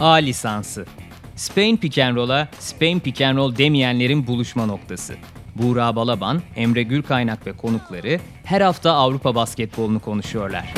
A lisansı. Spain Pick and Roll'a Spain Pick and Roll demeyenlerin buluşma noktası. Buğra Balaban, Emre Gürkaynak ve konukları her hafta Avrupa basketbolunu konuşuyorlar.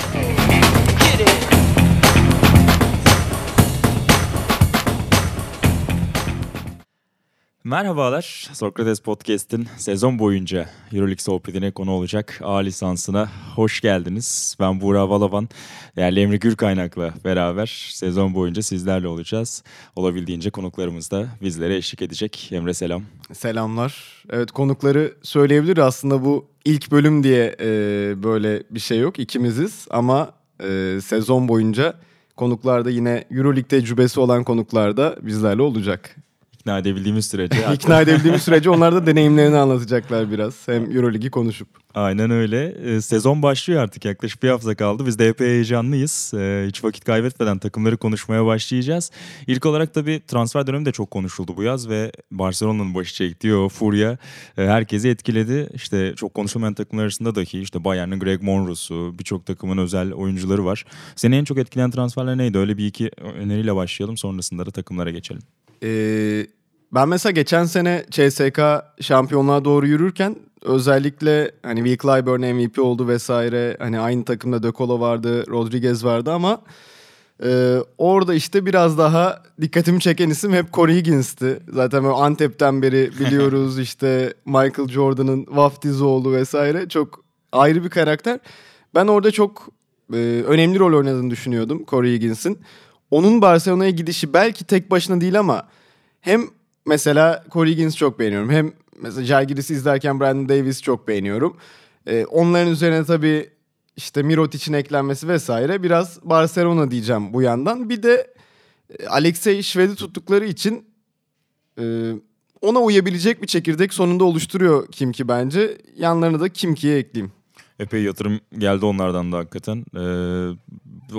Merhabalar. Sokrates Podcast'in sezon boyunca Euroleague sohbetine konu olacak A lisansına hoş geldiniz. Ben Buğra Balaban, değerli Emre Gürkaynak'la beraber sezon boyunca sizlerle olacağız. Olabildiğince konuklarımız da bizlere eşlik edecek. Emre selam. Selamlar. Evet konukları söyleyebilir aslında bu ilk bölüm diye e, böyle bir şey yok. İkimiziz ama e, sezon boyunca konuklarda yine Euroleague tecrübesi olan konuklar da bizlerle olacak. İkna edebildiğimiz sürece. İkna edebildiğimiz sürece onlar da deneyimlerini anlatacaklar biraz. Hem Euroligi konuşup. Aynen öyle. Ee, sezon başlıyor artık yaklaşık bir hafta kaldı. Biz de epey heyecanlıyız. Ee, hiç vakit kaybetmeden takımları konuşmaya başlayacağız. İlk olarak tabii transfer dönemi de çok konuşuldu bu yaz ve Barcelona'nın başı çektiği o furya e, herkesi etkiledi. İşte çok konuşulmayan takımlar arasında dahi işte Bayern'in Greg Monroe'su, birçok takımın özel oyuncuları var. Seni en çok etkileyen transferler neydi? Öyle bir iki öneriyle başlayalım sonrasında da takımlara geçelim. Ee, ben mesela geçen sene CSK şampiyonluğa doğru yürürken özellikle hani Will Clyburn MVP oldu vesaire. Hani aynı takımda De Colo vardı, Rodriguez vardı ama e, orada işte biraz daha dikkatimi çeken isim hep Corey Higgins'ti. Zaten böyle Antep'ten beri biliyoruz işte Michael Jordan'ın vaftizi oldu vesaire. Çok ayrı bir karakter. Ben orada çok e, önemli rol oynadığını düşünüyordum Corey Higgins'in. Onun Barcelona'ya gidişi belki tek başına değil ama hem mesela Corey Higgins çok beğeniyorum. Hem mesela Jalgiris'i izlerken Brandon Davis çok beğeniyorum. Ee, onların üzerine tabii işte Mirotic'in eklenmesi vesaire biraz Barcelona diyeceğim bu yandan. Bir de e, Alexey Şved'i tuttukları için e, ona uyabilecek bir çekirdek sonunda oluşturuyor Kimki bence. Yanlarına da Kimki'ye ekleyeyim. Epey yatırım geldi onlardan da hakikaten. Ee,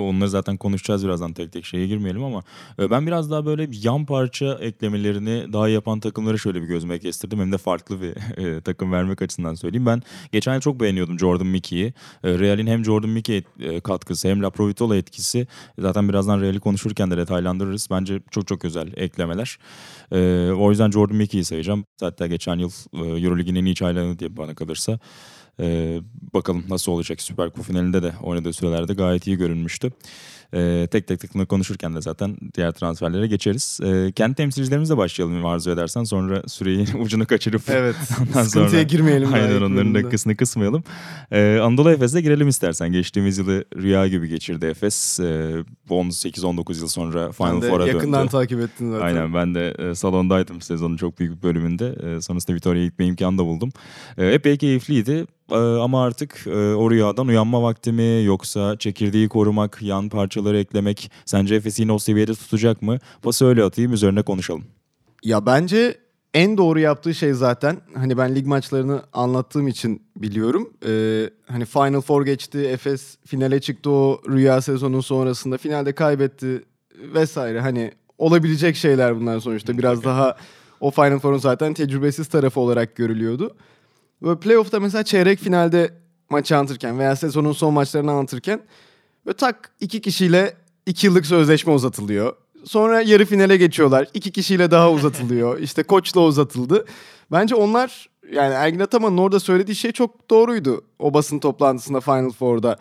onları zaten konuşacağız birazdan tek tek şeye girmeyelim ama e, ben biraz daha böyle yan parça eklemelerini daha yapan takımları şöyle bir gözüme kestirdim. Hem de farklı bir e, takım vermek açısından söyleyeyim. Ben geçen yıl çok beğeniyordum Jordan Mickey'i. E, Real'in hem Jordan Mickey katkısı hem La Provitola etkisi zaten birazdan Real'i konuşurken de detaylandırırız. Bence çok çok özel eklemeler. O yüzden Jordan Mickey'i sayacağım. Zaten geçen yıl Euroleague'in en iyi çaylarını diye bana kalırsa. Ee, bakalım nasıl olacak Süper Kupa finalinde de oynadığı sürelerde gayet iyi görünmüştü. Ee, tek tek takımla konuşurken de zaten diğer transferlere geçeriz. Ee, kendi temsilcilerimizle başlayalım arzu edersen. Sonra süreyi ucunu kaçırıp evet, ondan sıkıntıya sonra, girmeyelim. Aynen onların dakikasını kısmayalım. Ee, Anadolu Efes'e girelim istersen. Geçtiğimiz yılı rüya gibi geçirdi Efes. Ee, 18-19 yıl sonra Final Four'a döndü. yakından takip ettin zaten. Aynen ben de e, salondaydım sezonun çok büyük bir bölümünde. E, sonrasında Vitoria'ya gitme imkanı da buldum. E, epey keyifliydi. Ee, ama artık e, o rüyadan uyanma vakti mi yoksa çekirdeği korumak, yan parçaları eklemek sence Efes'i yine o seviyede tutacak mı? Pası öyle atayım üzerine konuşalım. Ya bence en doğru yaptığı şey zaten hani ben lig maçlarını anlattığım için biliyorum. Ee, hani Final Four geçti, Efes finale çıktı o rüya sezonun sonrasında finalde kaybetti vesaire. Hani olabilecek şeyler bunlar sonuçta biraz daha o Final Four'un zaten tecrübesiz tarafı olarak görülüyordu. Böyle playoff'ta mesela çeyrek finalde maçı anlatırken veya sezonun son maçlarını anlatırken ve tak iki kişiyle iki yıllık sözleşme uzatılıyor. Sonra yarı finale geçiyorlar. İki kişiyle daha uzatılıyor. İşte koçla uzatıldı. Bence onlar yani Ergin Ataman'ın orada söylediği şey çok doğruydu. O basın toplantısında Final Four'da.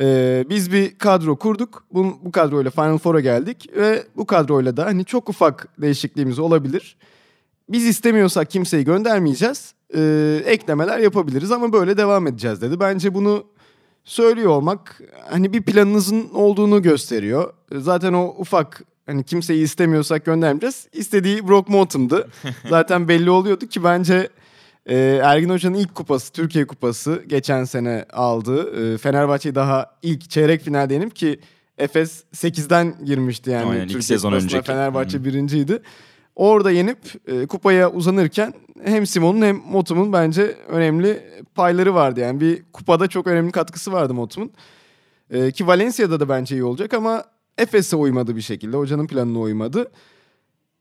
Ee, biz bir kadro kurduk. Bu, bu kadroyla Final Four'a geldik. Ve bu kadroyla da hani çok ufak değişikliğimiz olabilir. Biz istemiyorsak kimseyi göndermeyeceğiz e, eklemeler yapabiliriz ama böyle devam edeceğiz dedi. Bence bunu söylüyor olmak hani bir planınızın olduğunu gösteriyor. Zaten o ufak hani kimseyi istemiyorsak göndermeyeceğiz. İstediği Brock Motum'du. Zaten belli oluyordu ki bence e, Ergin Hoca'nın ilk kupası, Türkiye kupası geçen sene aldı. E, Fenerbahçe'yi daha ilk çeyrek finalde yenip ki Efes 8'den girmişti yani Aynen, Türkiye sezon önceki. Fenerbahçe hmm. birinciydi. Orada yenip e, kupaya uzanırken hem Simon'un hem Motum'un bence önemli payları vardı. Yani bir kupada çok önemli katkısı vardı Motum'un. E, ki Valencia'da da bence iyi olacak ama Efes'e uymadı bir şekilde. Hocanın planına uymadı.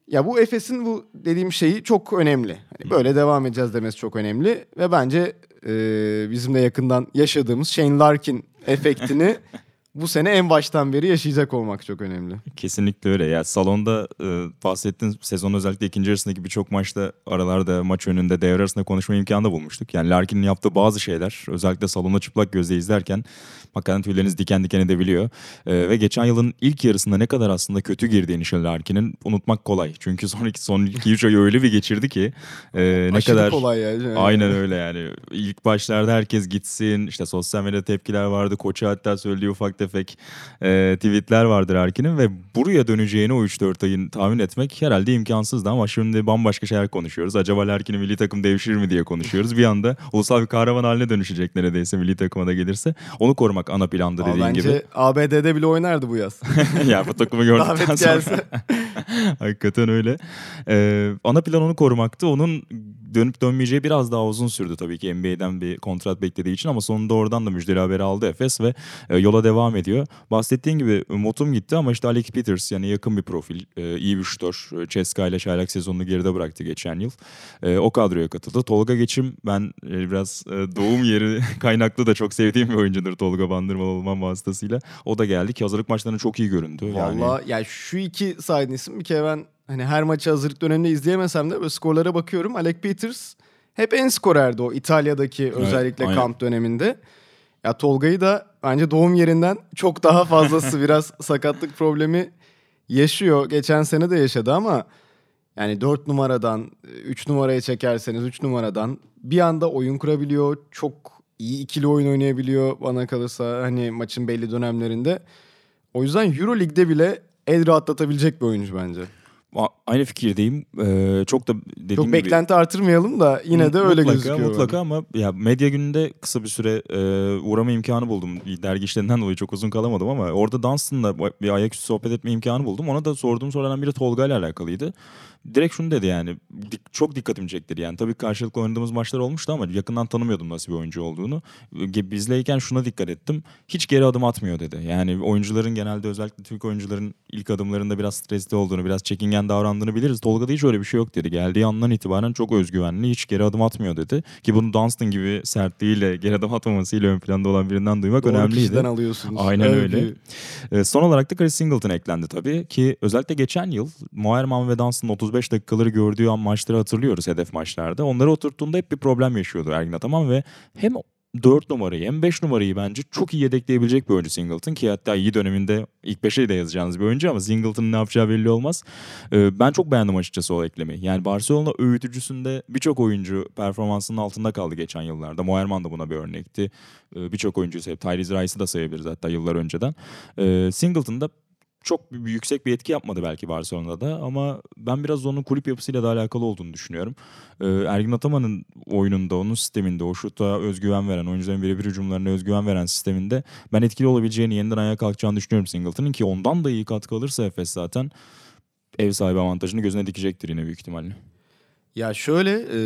Ya bu Efes'in bu dediğim şeyi çok önemli. Hani böyle devam edeceğiz demesi çok önemli. Ve bence e, bizim de yakından yaşadığımız Shane Larkin efektini bu sene en baştan beri yaşayacak olmak çok önemli. Kesinlikle öyle. Ya salonda e, bahsettiğin sezon özellikle ikinci yarısındaki birçok maçta aralarda maç önünde devre arasında konuşma imkanı da bulmuştuk. Yani Larkin'in yaptığı bazı şeyler özellikle salonda çıplak gözle izlerken hakikaten tüyleriniz diken diken edebiliyor. E, ve geçen yılın ilk yarısında ne kadar aslında kötü girdiğini şu Larkin'in unutmak kolay. Çünkü son iki son 2-3 ay öyle bir geçirdi ki e, ne Aşırı kadar kolay yani. Aynen öyle yani. İlk başlarda herkes gitsin. İşte sosyal medyada tepkiler vardı. Koça hatta söylediği ufak tefek e, tweetler vardır Erkin'in ve buraya döneceğini o 3-4 ayın tahmin etmek herhalde imkansızdı ama şimdi bambaşka şeyler konuşuyoruz. Acaba Larkin'in milli takım devşirir mi diye konuşuyoruz. Bir anda ulusal bir kahraman haline dönüşecek neredeyse milli takıma da gelirse. Onu korumak ana planda dediğin bence gibi. ABD'de bile oynardı bu yaz. ya bu takımı gördükten sonra. Hakikaten öyle. Ee, ana plan onu korumaktı. Onun dönüp dönmeyeceği biraz daha uzun sürdü tabii ki NBA'den bir kontrat beklediği için ama sonunda oradan da müjdeli haberi aldı Efes ve e, yola devam ediyor. Bahsettiğin gibi Motum gitti ama işte Alex Peters yani yakın bir profil, e, iyi bir şutör. E, Ceska ile çaylak sezonunu geride bıraktı geçen yıl. E, o kadroya katıldı. Tolga Geçim ben e, biraz e, doğum yeri kaynaklı da çok sevdiğim bir oyuncudur Tolga Bandırmalı olmam vasıtasıyla. O da geldi ki hazırlık maçlarında çok iyi göründü. Yani... Valla yani şu iki saydığın isim bir kere ben hani her maçı hazırlık döneminde izleyemesem de böyle skorlara bakıyorum. Alec Peters hep en skorerdi o İtalya'daki özellikle aynen. kamp döneminde. Ya Tolga'yı da bence doğum yerinden çok daha fazlası biraz sakatlık problemi yaşıyor. Geçen sene de yaşadı ama yani 4 numaradan 3 numaraya çekerseniz 3 numaradan bir anda oyun kurabiliyor. Çok iyi ikili oyun oynayabiliyor bana kalırsa hani maçın belli dönemlerinde. O yüzden Euro Lig'de bile el rahatlatabilecek bir oyuncu bence. Aynı fikirdeyim. Ee, çok da dediğim Çok gibi... beklenti artırmayalım da yine de öyle mutlaka, gözüküyor. Mutlaka ama ya medya gününde kısa bir süre e, uğrama imkanı buldum. Dergi işlerinden dolayı çok uzun kalamadım ama orada Dunstan'la bir ayaküstü sohbet etme imkanı buldum. Ona da sorduğum sorulardan biri Tolga ile alakalıydı. Direkt şunu dedi yani dik- çok dikkatimi çekti yani. Tabii karşılıklı oynadığımız maçlar olmuştu ama yakından tanımıyordum nasıl bir oyuncu olduğunu. Bizleyken şuna dikkat ettim. Hiç geri adım atmıyor dedi. Yani oyuncuların genelde özellikle Türk oyuncuların ilk adımlarında biraz stresli olduğunu, biraz çekingen davrandığını biliriz. Tolga'da hiç öyle bir şey yok dedi. Geldiği andan itibaren çok özgüvenli, hiç geri adım atmıyor dedi. Ki bunu Dunstan gibi sertliğiyle, geri adım atmamasıyla ön planda olan birinden duymak Doğru önemliydi. kişiden alıyorsunuz. Aynen öyle. Övgüyü. Ee, son olarak da Chris Singleton eklendi tabii ki özellikle geçen yıl Moerman ve Dunstan'ın 35 dakikaları gördüğü an maçları hatırlıyoruz hedef maçlarda. Onları oturttuğunda hep bir problem yaşıyordu Ergin Ataman ve hem 4 numarayı hem 5 numarayı bence çok iyi yedekleyebilecek bir oyuncu Singleton ki hatta iyi döneminde ilk 5'e de yazacağınız bir oyuncu ama Singleton'ın ne yapacağı belli olmaz. Ee, ben çok beğendim açıkçası o eklemeyi. Yani Barcelona öğütücüsünde birçok oyuncu performansının altında kaldı geçen yıllarda. Moerman da buna bir örnekti. Ee, birçok oyuncuyu sayıp Tyrese Rice'ı da sayabiliriz hatta yıllar önceden. Ee, Singleton da çok yüksek bir etki yapmadı belki Barcelona'da ama ben biraz onun kulüp yapısıyla da alakalı olduğunu düşünüyorum. Ee, Ergin Ataman'ın oyununda, onun sisteminde, o şutta özgüven veren, oyuncuların birebir hücumlarına özgüven veren sisteminde ben etkili olabileceğini, yeniden ayağa kalkacağını düşünüyorum Singleton'ın ki ondan da iyi katkı alırsa Efes zaten ev sahibi avantajını gözüne dikecektir yine büyük ihtimalle. Ya şöyle e,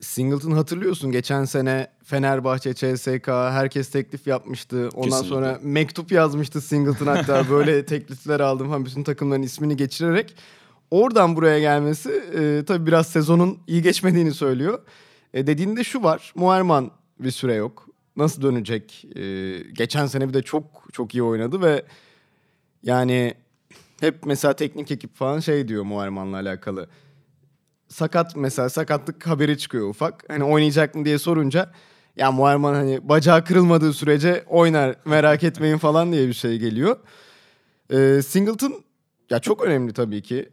Singleton hatırlıyorsun geçen sene Fenerbahçe, CSK herkes teklif yapmıştı. Ondan Kesinlikle. sonra mektup yazmıştı Singleton hatta böyle teklifler aldım falan bütün takımların ismini geçirerek. Oradan buraya gelmesi e, tabii biraz sezonun iyi geçmediğini söylüyor. E, dediğinde şu var Muerman bir süre yok. Nasıl dönecek? E, geçen sene bir de çok çok iyi oynadı ve yani hep mesela teknik ekip falan şey diyor Muerman'la alakalı sakat mesela sakatlık haberi çıkıyor ufak. Hani oynayacak mı diye sorunca ya Muharman hani bacağı kırılmadığı sürece oynar merak etmeyin falan diye bir şey geliyor. Ee, Singleton ya çok önemli tabii ki.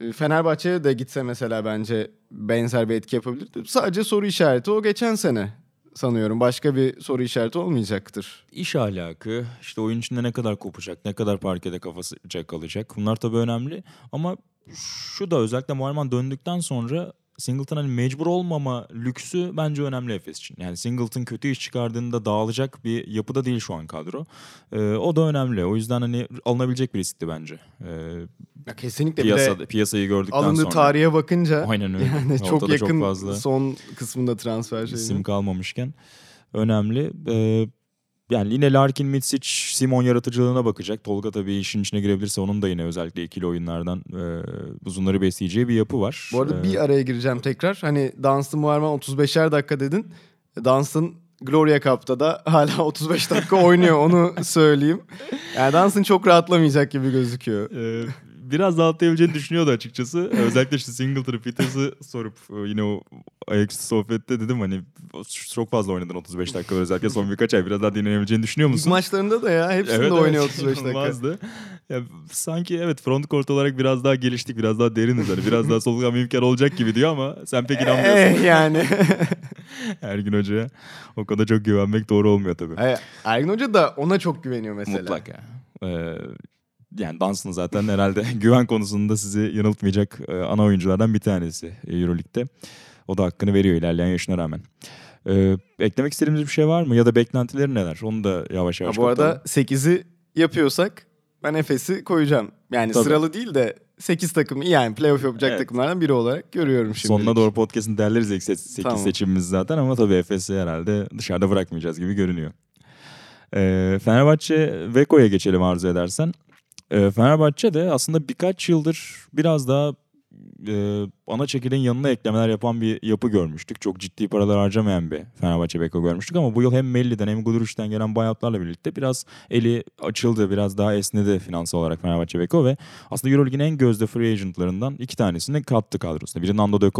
Ee, Fenerbahçe'ye de gitse mesela bence benzer bir etki yapabilirdi. Sadece soru işareti o geçen sene sanıyorum. Başka bir soru işareti olmayacaktır. İş ahlakı, işte oyun içinde ne kadar kopacak, ne kadar parkede kafası kalacak. Bunlar tabii önemli ama şu da özellikle Muharman döndükten sonra Singleton hani mecbur olmama lüksü bence önemli Efes için. Yani Singleton kötü iş çıkardığında dağılacak bir yapıda değil şu an kadro. Ee, o da önemli. O yüzden hani alınabilecek bir riskti bence. Ee, Ya kesinlikle bir piyasa, de piyasayı gördükten alındığı sonra. tarihe bakınca Aynen öyle. yani Ortada çok yakın çok fazla son kısmında transfer şeyi. isim kalmamışken önemli. Ee, yani yine Larkin, Mitsic, Simon yaratıcılığına bakacak. Tolga tabii işin içine girebilirse onun da yine özellikle ikili oyunlardan e, uzunları besleyeceği bir yapı var. Bu arada Ee, bir araya gireceğim tekrar. Hani Dunstan Muharman 35'er dakika dedin. Dunstan Gloria Cup'ta da hala 35 dakika oynuyor onu söyleyeyim. Yani Dunstan çok rahatlamayacak gibi gözüküyor. Ee, biraz rahatlayabileceğini düşünüyordu açıkçası. Özellikle işte Singletary Peters'ı sorup e, yine o ayaküstü sohbette dedim hani çok fazla oynadın 35 dakika özellikle son birkaç ay biraz daha dinlenebileceğini düşünüyor İlk musun? maçlarında da ya hepsinde oynuyor 35 dakika. inanılmazdı. Ya, sanki evet front court olarak biraz daha geliştik, biraz daha deriniz. Hani biraz daha soluklan bir imkan olacak gibi diyor ama sen pek inanmıyorsun. Eh, yani. Ergin Hoca'ya o kadar çok güvenmek doğru olmuyor tabii. Hayır, Ergin Hoca da ona çok güveniyor mesela. Mutlaka. Ee, yani Dunstan zaten herhalde güven konusunda sizi yanıltmayacak e, ana oyunculardan bir tanesi Euroleague'de. O da hakkını veriyor ilerleyen yaşına rağmen. Ee, eklemek istediğimiz bir şey var mı? Ya da beklentileri neler? Onu da yavaş yavaş bu arada kapatalım. 8'i yapıyorsak ben Efes'i koyacağım. Yani Tabii. sıralı değil de 8 takımı yani playoff yapacak Evet. takımlardan biri olarak görüyorum şimdi. Sonuna doğru podcast'ın derleriz ilk 8 Tamam. seçimimiz zaten ama tabii Efes'i herhalde dışarıda bırakmayacağız gibi görünüyor. Ee, Fenerbahçe Veko'ya geçelim arzu edersen. Ee, Fenerbahçe de aslında birkaç yıldır biraz daha e, ana çekirdeğin yanına eklemeler yapan bir yapı görmüştük. Çok ciddi paralar harcamayan bir Fenerbahçe Beko görmüştük ama bu yıl hem Melli'den hem Guduric'den gelen buyoutlarla birlikte biraz eli açıldı, biraz daha esnedi finansal olarak Fenerbahçe Beko ve aslında Euroleague'in en gözde free agentlarından iki tanesini kattı kadrosuna. Biri Nando De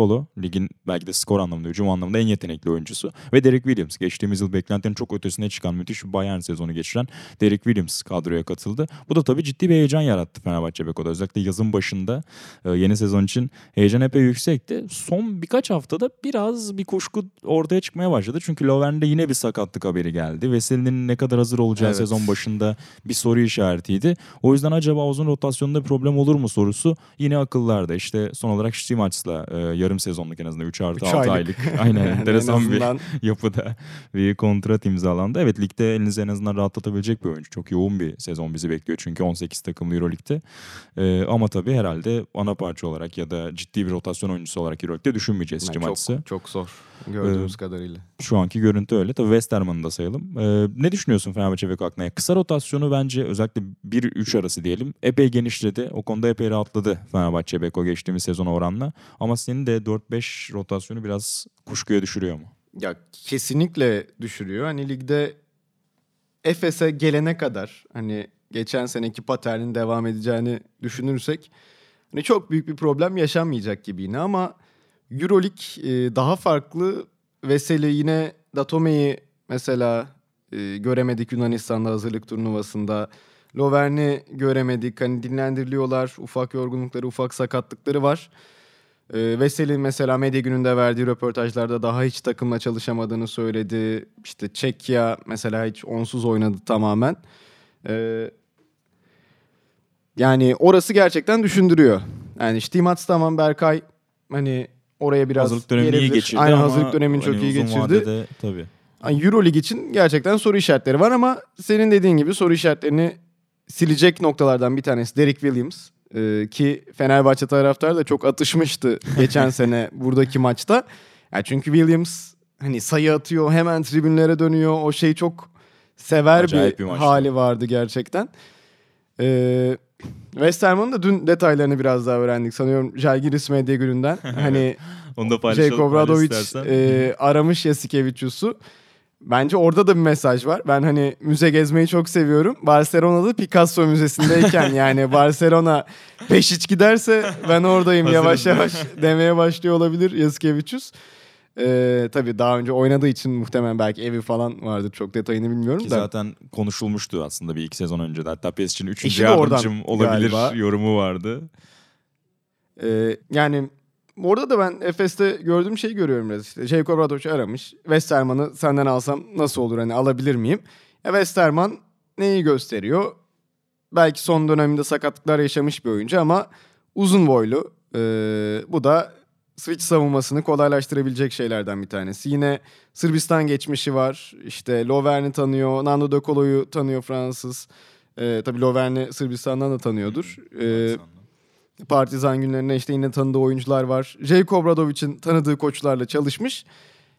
ligin belki de skor anlamında, hücum anlamında en yetenekli oyuncusu ve Derek Williams. Geçtiğimiz yıl beklentilerin çok ötesine çıkan müthiş bir Bayern sezonu geçiren Derek Williams kadroya katıldı. Bu da tabii ciddi bir heyecan yarattı Fenerbahçe Beko'da. Özellikle yazın başında e, yeni sezon için heyecan epey yüksekti. Son birkaç haftada biraz bir kuşku ortaya çıkmaya başladı. Çünkü Lovern'de yine bir sakatlık haberi geldi. Veseli'nin ne kadar hazır olacağı Evet. sezon başında bir soru işaretiydi. O yüzden acaba uzun rotasyonda problem olur mu sorusu yine akıllarda. İşte son olarak Stimaç'la e, yarım sezonluk en azından 3 artı Üç 6 aylık. aylık. Aynen enteresan bir yapıda bir kontrat imzalandı. Evet ligde elinizi en azından rahatlatabilecek bir oyuncu. Çok yoğun bir sezon bizi bekliyor çünkü 18 takımlı Euroleague'de. Ee, ama tabii herhalde ana parça olarak ya da ciddi bir rotasyon oyuncusu olarak Euroleague'de düşünmeyeceğiz yani Stimaç'ı. çok, çok zor gördüğümüz Ee, kadarıyla. Şu anki görüntü öyle. Tabii Westerman'ı da sayalım. Ee, ne düşünüyorsun Fenerbahçe ve hakkında? Kısa rotasyonu bence özellikle 1-3 arası diyelim. Epey genişledi. O konuda epey rahatladı Fenerbahçe Beko geçtiğimiz sezona oranla. Ama senin de 4-5 rotasyonu biraz kuşkuya düşürüyor mu? Ya kesinlikle düşürüyor. Hani ligde Efes'e gelene kadar hani geçen seneki paternin devam edeceğini düşünürsek hani çok büyük bir problem yaşanmayacak gibi yine ama EuroLeague e, daha farklı. Veseli yine Datome'yi mesela e, göremedik Yunanistan'da hazırlık turnuvasında. Lovern'i göremedik. Hani dinlendiriliyorlar. Ufak yorgunlukları, ufak sakatlıkları var. Ee, Veseli mesela medya gününde verdiği röportajlarda daha hiç takımla çalışamadığını söyledi. İşte Çekya mesela hiç onsuz oynadı tamamen. Ee, yani orası gerçekten düşündürüyor. Yani Stimats tamam Berkay hani oraya biraz hazırlık dönemini iyi geçirdi Aynen ama hazırlık dönemini çok hani iyi geçirdi. vadede tabii. Yani Euroleague için gerçekten soru işaretleri var ama senin dediğin gibi soru işaretlerini silecek noktalardan bir tanesi Derek Williams. Ee, ki Fenerbahçe taraftarı da çok atışmıştı geçen sene buradaki maçta. Yani çünkü Williams hani sayı atıyor hemen tribünlere dönüyor. O şey çok sever Acayip bir, bir maçtı. hali vardı gerçekten. Ee, West Ham'ın da dün detaylarını biraz daha öğrendik. Sanıyorum Jalgiris Medya gününden. hani Onu da paylaşalım. Paylaş istersen. e, aramış Yasikevicius'u. Bence orada da bir mesaj var. Ben hani müze gezmeyi çok seviyorum. Barcelona'da Picasso Müzesi'ndeyken yani Barcelona peşiç giderse ben oradayım yavaş yavaş demeye başlıyor olabilir Yasikevicius. Ee, tabii daha önce oynadığı için muhtemelen belki evi falan vardır. Çok detayını bilmiyorum Ki da. zaten konuşulmuştu aslında bir iki sezon önce de. Hatta PES için üçüncü yardımcım olabilir galiba. yorumu vardı. Ee, yani orada da ben Efes'te gördüğüm şeyi görüyorum biraz işte. Jake Obradovic'i aramış. Westerman'ı senden alsam nasıl olur hani alabilir miyim? Ya Westerman neyi gösteriyor? Belki son dönemde sakatlıklar yaşamış bir oyuncu ama uzun boylu. Ee, bu da switch savunmasını kolaylaştırabilecek şeylerden bir tanesi. Yine Sırbistan geçmişi var. İşte Lovern'i tanıyor. Nando De Colo'yu tanıyor Fransız. Ee, tabii Lovern'i Sırbistan'dan da tanıyordur. Ee, Partizan günlerinde işte yine tanıdığı oyuncular var. Jake Obradovic'in tanıdığı koçlarla çalışmış.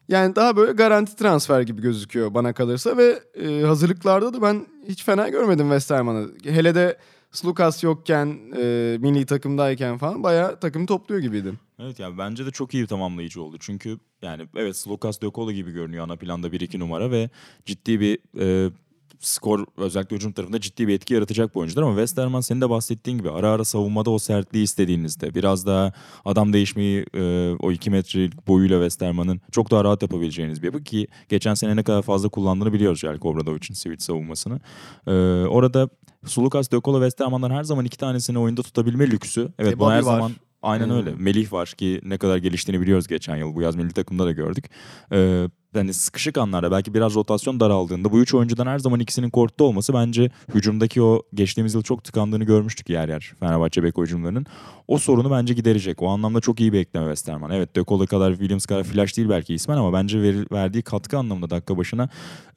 Yani daha böyle garanti transfer gibi gözüküyor bana kalırsa ve e, hazırlıklarda da ben hiç fena görmedim Westerman'ı. Hele de Slukas yokken, e, milli takımdayken falan bayağı takım topluyor gibiydi. Evet yani bence de çok iyi bir tamamlayıcı oldu. Çünkü yani evet Slokas Dökoğlu gibi görünüyor ana planda 1-2 numara ve ciddi bir e, skor özellikle hücum tarafında ciddi bir etki yaratacak bu oyuncular ama Westerman senin de bahsettiğin gibi ara ara savunmada o sertliği istediğinizde biraz daha adam değişmeyi e, o 2 metrelik boyuyla Westerman'ın çok daha rahat yapabileceğiniz bir yapı ki geçen sene ne kadar fazla kullandığını biliyoruz Jelko Obradovic'in switch savunmasını. E, orada Sulukas, Dökoğlu, Westerman'dan her zaman iki tanesini oyunda tutabilme lüksü. Evet E, buna her var. zaman Aynen Hmm. öyle. Melih var ki ne kadar geliştiğini biliyoruz geçen yıl. Bu yaz milli takımda da gördük. Ee, yani sıkışık anlarda belki biraz rotasyon daraldığında bu üç oyuncudan her zaman ikisinin kortta olması bence hücumdaki o geçtiğimiz yıl çok tıkandığını görmüştük yer yer Fenerbahçe bek hücumlarının. O sorunu bence giderecek. O anlamda çok iyi bir ekleme Westerman. Evet De Colo kadar Williams kadar flash değil belki ismen ama bence veri- verdiği katkı anlamında dakika başına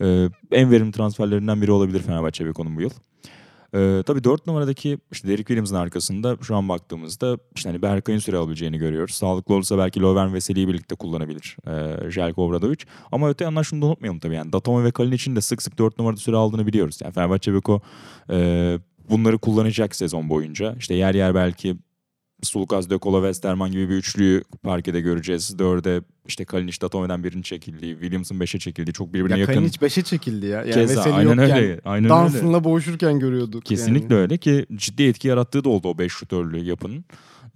e, en verimli transferlerinden biri olabilir Fenerbahçe Beko'nun bu yıl. Ee, tabii 4 numaradaki işte Derek Williams'ın arkasında şu an baktığımızda işte hani Berkay'ın süre alabileceğini görüyoruz. Sağlıklı olursa belki Lovren Veseli'yi birlikte kullanabilir e, Jelko Obradovic. Ama öte yandan şunu da unutmayalım tabii yani Datome ve Kalin için de sık sık 4 numarada süre aldığını biliyoruz. Yani Fenerbahçe Beko e, bunları kullanacak sezon boyunca. İşte yer yer belki Sulukas, De Colo, Westerman gibi bir üçlüyü parkede göreceğiz. Dörde işte Kalinic, Datome'den birinin çekildiği, Williams'ın beşe çekildiği çok birbirine Ya yakın. Kalinic 5'e çekildi ya. Yani Keza, aynen yokken öyle, aynen öyle. Dansın'la boğuşurken görüyorduk. Kesinlikle yani. öyle ki ciddi etki yarattığı da oldu o 5 şutörlü yapının.